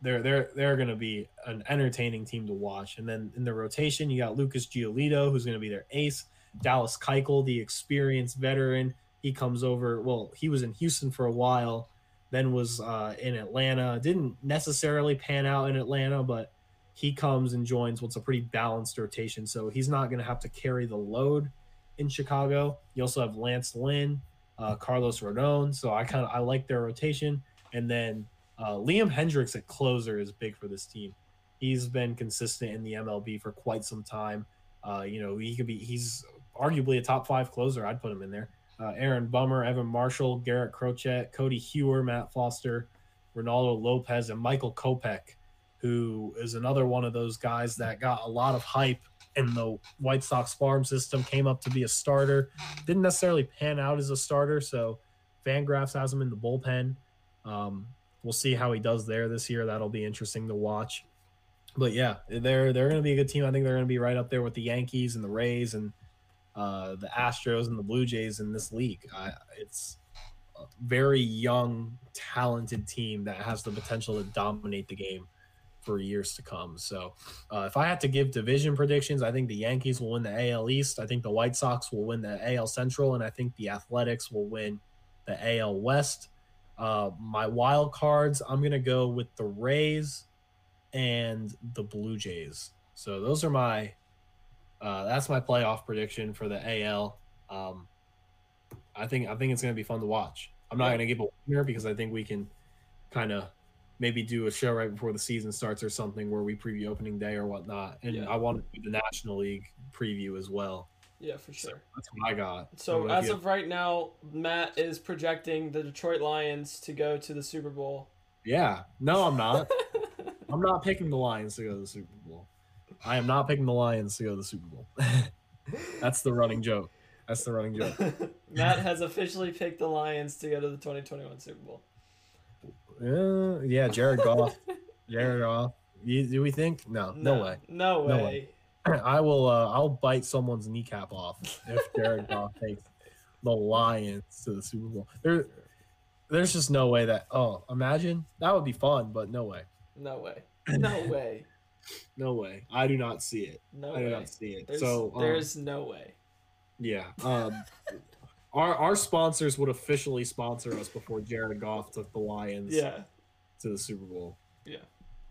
they're they're they're going to be an entertaining team to watch. And then in the rotation, you got Lucas Giolito, who's going to be their ace. Dallas Keuchel, the experienced veteran, he comes over. Well, he was in Houston for a while, then was uh, in Atlanta. Didn't necessarily pan out in Atlanta, but he comes and joins what's a pretty balanced rotation. So he's not going to have to carry the load in Chicago. You also have Lance Lynn, uh, Carlos Rodon. So I kind of I like their rotation. And then uh, Liam Hendriks at closer is big for this team. He's been consistent in the MLB for quite some time. Uh, you know, he could be he's arguably a top five closer. I'd put him in there. Uh, Aaron Bummer, Evan Marshall, Garrett Crochet, Codi Heuer, Matt Foster, Reynaldo Lopez, and Michael Kopech, who is another one of those guys that got a lot of hype in the White Sox farm system, came up to be a starter. Didn't necessarily pan out as a starter, so Van Fangraphs has him in the bullpen. Um, we'll see how he does there this year. That'll be interesting to watch. But yeah, they're they're going to be a good team. I think they're going to be right up there with the Yankees and the Rays and uh, the Astros and the Blue Jays in this league. I, it's a very young, talented team that has the potential to dominate the game for years to come. So, uh, if I had to give division predictions, I think the Yankees will win the AL East. I think the White Sox will win the AL Central, and I think the Athletics will win the AL West. Uh, my wild cards, I'm gonna go with the Rays and the Blue Jays. So those are my uh, that's my playoff prediction for the AL. Um, I think I think it's gonna be fun to watch. I'm not gonna give a winner because I think we can kind of maybe do a show right before the season starts or something where we preview opening day or whatnot. And Yeah. I want to do the National League preview as well. Yeah, for So sure. that's what I got. So don't know if as of right now, Matt is projecting the Detroit Lions to go to the Super Bowl. yeah, no, I'm not. I'm not picking the Lions to go to the Super Bowl. I am not picking the Lions to go to the Super Bowl. That's the running joke. That's the running joke. Matt has officially picked the Lions to go to the 2021 Super Bowl. Uh, yeah, Jared Goff. Jared Goff. You, do we think? No, no, way. No No way. way. I will. Uh, I'll bite someone's kneecap off if Jared Goff takes the Lions to the Super Bowl. There, there's just no way that. Oh, imagine that would be fun, but no way, No way. No way. No way. I do not see it. No I do way. not see it. There's, so um, there's no way. yeah. Um, our our sponsors would officially sponsor us before Jared Goff took the Lions Yeah. to the Super Bowl. Yeah.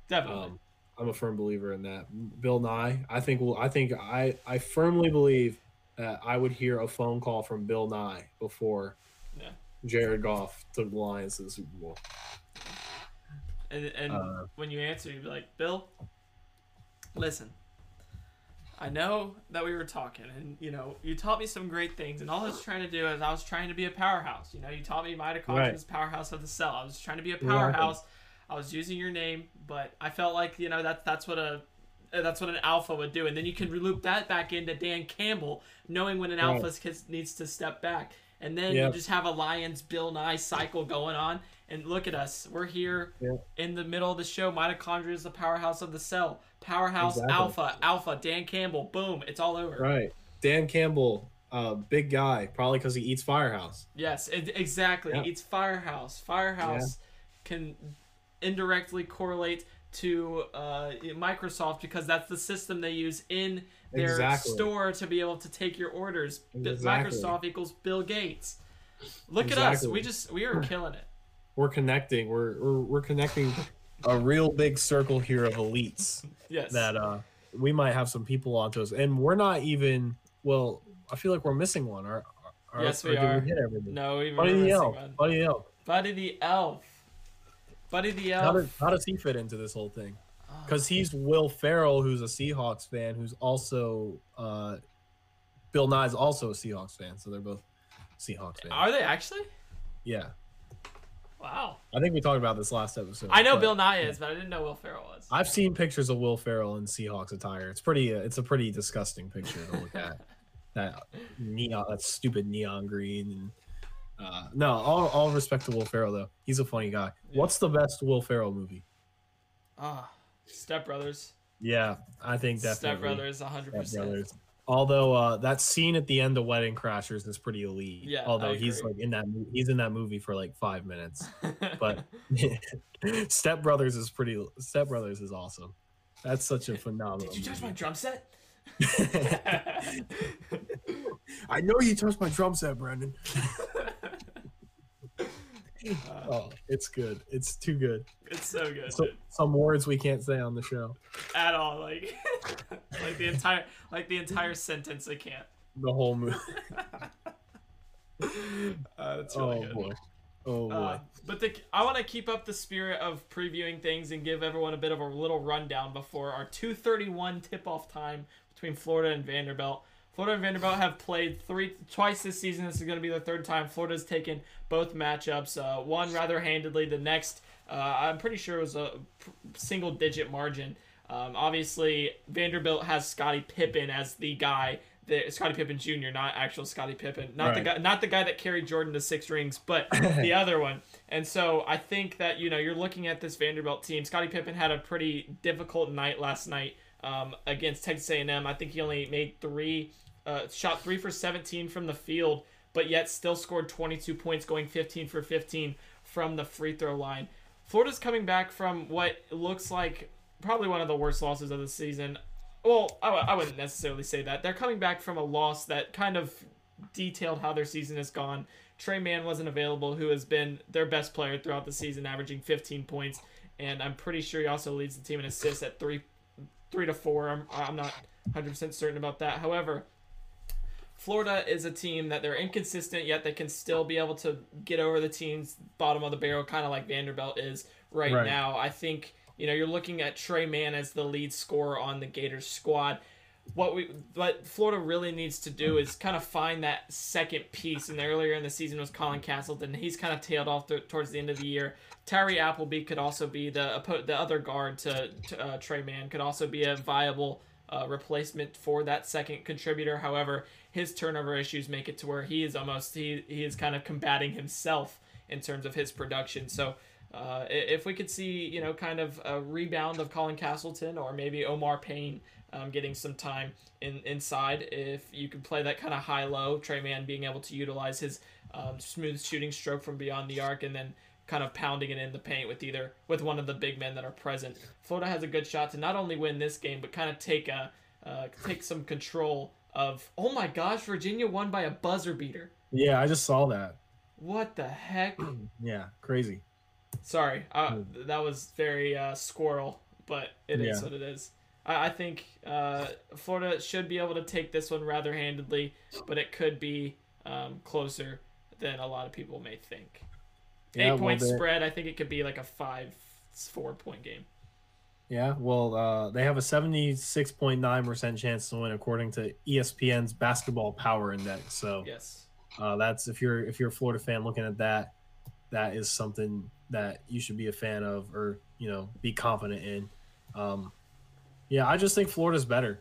Definitely. Um, I'm a firm believer in that. Bill Nye, I think will I think I I firmly believe that I would hear a phone call from Bill Nye before Yeah. Jared Goff took the Lions to the Super Bowl. And, and Uh, when you answer, you'd be like, Bill, listen, I know that we were talking, and you know, you taught me some great things, and all I was trying to do is I was trying to be a powerhouse. You know, you taught me mitochondria Right. is powerhouse of the cell. I was trying to be a powerhouse. I was using your name, but I felt like you know that that's what a that's what an alpha would do, and then you can loop that back into Dan Campbell, knowing when an Right. alpha needs to step back, and then Yep. you just have a Lions Bill Nye cycle going on. And look at us, we're here Yep. in the middle of the show. Mitochondria is the powerhouse of the cell. Powerhouse Exactly. alpha, alpha. Dan Campbell, boom, it's all over. Right. Dan Campbell, uh, big guy, probably because he eats Firehouse. Yes, it, exactly. Yeah. It's Firehouse. Firehouse can indirectly correlate to uh, Microsoft because that's the system they use in their Exactly. store to be able to take your orders. Exactly. Microsoft equals Bill Gates. Look at us. We just we are killing it. We're connecting. We're we're, we're connecting a real big circle here of elites Yes. that uh we might have some people onto us, and we're not even. Well, I feel like we're missing one. Our, our, Yes, we are. hit everything? no, even Buddy the Elf. one. Buddy the Elf. Buddy the Elf. Buddy the Elf. How does, how does he fit into this whole thing? Oh. Because he's Will Ferrell, who's a Seahawks fan, who's also uh, Bill Nye's also a Seahawks fan, so they're both Seahawks fans. Are they actually? Yeah, Wow. I think we talked about this last episode. I know but Bill Nye is, but I didn't know Will Ferrell was. I've seen pictures of Will Ferrell in Seahawks attire. It's pretty. Uh, it's a pretty disgusting picture to look at. that neon, that stupid neon green. And, uh, no, all, all respect to Will Ferrell though. He's a funny guy. What's the best Will Ferrell movie? Ah, Step Brothers. Yeah, I think definitely Step Brothers, 100%. Step Brothers. Although uh, that scene at the end of Wedding Crashers is pretty elite. Yeah, Although I he's like in that he's in that movie for like five minutes. But Step Brothers is pretty. Step Brothers is awesome. That's such a phenomenal. Did you touch my drum set? I know you touched my drum set, Brendan. oh, it's good. It's too good. it's so good. So, some words we can't say on the show. At all. Like like the entire like the entire sentence I can't. The whole movie. Uh, that's really Oh good. boy. Oh boy. Uh, but the, I want to keep up the spirit of previewing things and give everyone a bit of a little rundown before our 2:31 tip-off time between Florida and Vanderbilt. Florida and Vanderbilt have played three twice this season. This is going to be the third time Florida's taken both matchups. Uh, one rather handedly. The next, uh, I'm pretty sure it was a single-digit margin. Um, obviously, Vanderbilt has Scottie Pippen as the guy. The, Scottie Pippen Jr., not actual Scottie Pippen, not the guy, not the guy that carried Jordan to six rings, but the other one. And so I think that you know you're looking at this Vanderbilt team. Scottie Pippen had a pretty difficult night last night um, against Texas A&M. I think he only made three, uh, shot three for 17 from the field, but yet still scored 22 points, going 15 for 15 from the free throw line. Florida's coming back from what looks like probably one of the worst losses of the season. Well, I, w- I wouldn't necessarily say that. They're coming back from a loss that kind of detailed how their season has gone. Tre Mann wasn't available, who has been their best player throughout the season, averaging 15 points, and I'm pretty sure he also leads the team in assists at three, three to four. I'm, I'm not 100 percent certain about that. However, Florida is a team that they're inconsistent, yet they can still be able to get over the team's bottom of the barrel, kind of like Vanderbilt is right, Right. now. I think you know you're looking at Tre Mann as the lead scorer on the Gators squad. What we what Florida really needs to do is kind of find that second piece. And earlier in the season was Colin Castleton. He's kind of tailed off th- towards the end of the year. Tyree Appleby could also be the the other guard to, to uh, Tre Mann. Could also be a viable uh, replacement for that second contributor. However, his turnover issues make it to where he is almost he he is kind of combating himself in terms of his production. So. Uh, if we could see, you know, kind of a rebound of Colin Castleton or maybe Omar Payne um, getting some time in inside, if you could play that kind of high low, Tre Mann being able to utilize his um, smooth shooting stroke from beyond the arc, and then kind of pounding it in the paint with either with one of the big men that are present. Florida has a good shot to not only win this game, but kind of take a uh, take some control of. Oh my gosh, Virginia won by a buzzer beater. Yeah, I just saw that. What the heck? Yeah, crazy. Sorry, uh, that was very uh, squirrel, but it is Yeah. what it is. I, I think uh, Florida should be able to take this one rather handedly, but it could be um, closer than a lot of people may think. Yeah, Eight point spread. I think it could be like a five, four point game. Yeah, well, uh, they have a 76.9% chance to win according to ESPN's basketball power index. So Yes. uh, that's if you're if you're a Florida fan looking at that, that is something that you should be a fan of or you know be confident in. Um, yeah, I just think Florida's better.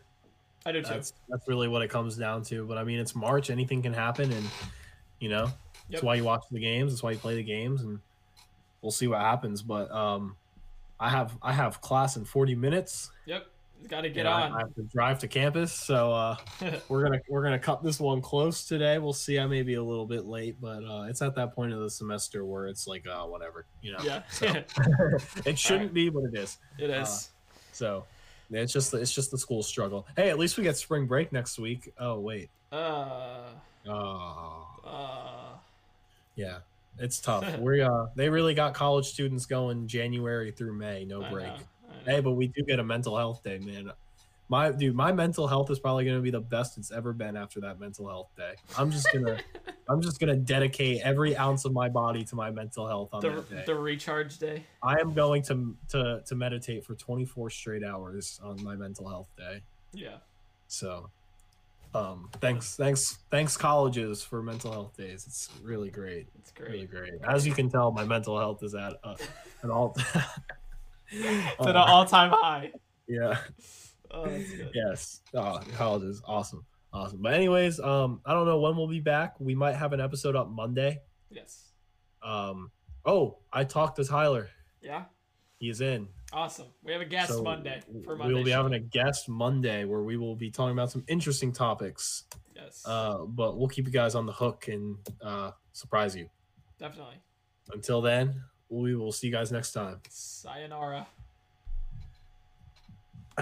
I do too. That's that's really what it comes down to. But I mean, it's March; anything can happen, and you know Yep. that's why you watch the games. That's why you play the games, and we'll see what happens. But um, I have I have class in forty minutes. Yep. Got to get and I- on. I, have to drive to campus, so uh, we're gonna we're gonna cut this one close today. We'll see. I may be a little bit late, but uh, it's at that point of the semester where it's like uh, whatever, you know. yeah. it shouldn't be, but it is. it is. So it's just it's just the school struggle. Hey, at least we get spring break next week. Oh wait. Uh. Oh Uh. Yeah, it's tough. we uh, they really got college students going January through May, no I break. know, know. Hey, but we do get a mental health day, man. My dude, my mental health is probably gonna be the best it's ever been after that mental health day. I'm just gonna, I'm just gonna dedicate every ounce of my body to my mental health on the, that day. the recharge day. I am going to to to meditate for 24 straight hours on my mental health day. Yeah. So, um, thanks, thanks, thanks, colleges for mental health days. It's really great, It's really great. great. As you can tell, my mental health is at uh, an all. It's at an all time high. yeah. Oh. Yes. Oh, college is awesome. Awesome. But anyways, um, I don't know when we'll be back. We might have an episode up Monday. Yes. Um, oh, I talked to Tyler. Yeah. He's in. Awesome. We have a guest So Monday for Monday. We'll be show. having a guest Monday where we will be talking about some interesting topics. Yes. Uh, but we'll keep you guys on the hook and uh, surprise you. Definitely. Until then, we will see you guys next time. Sayonara.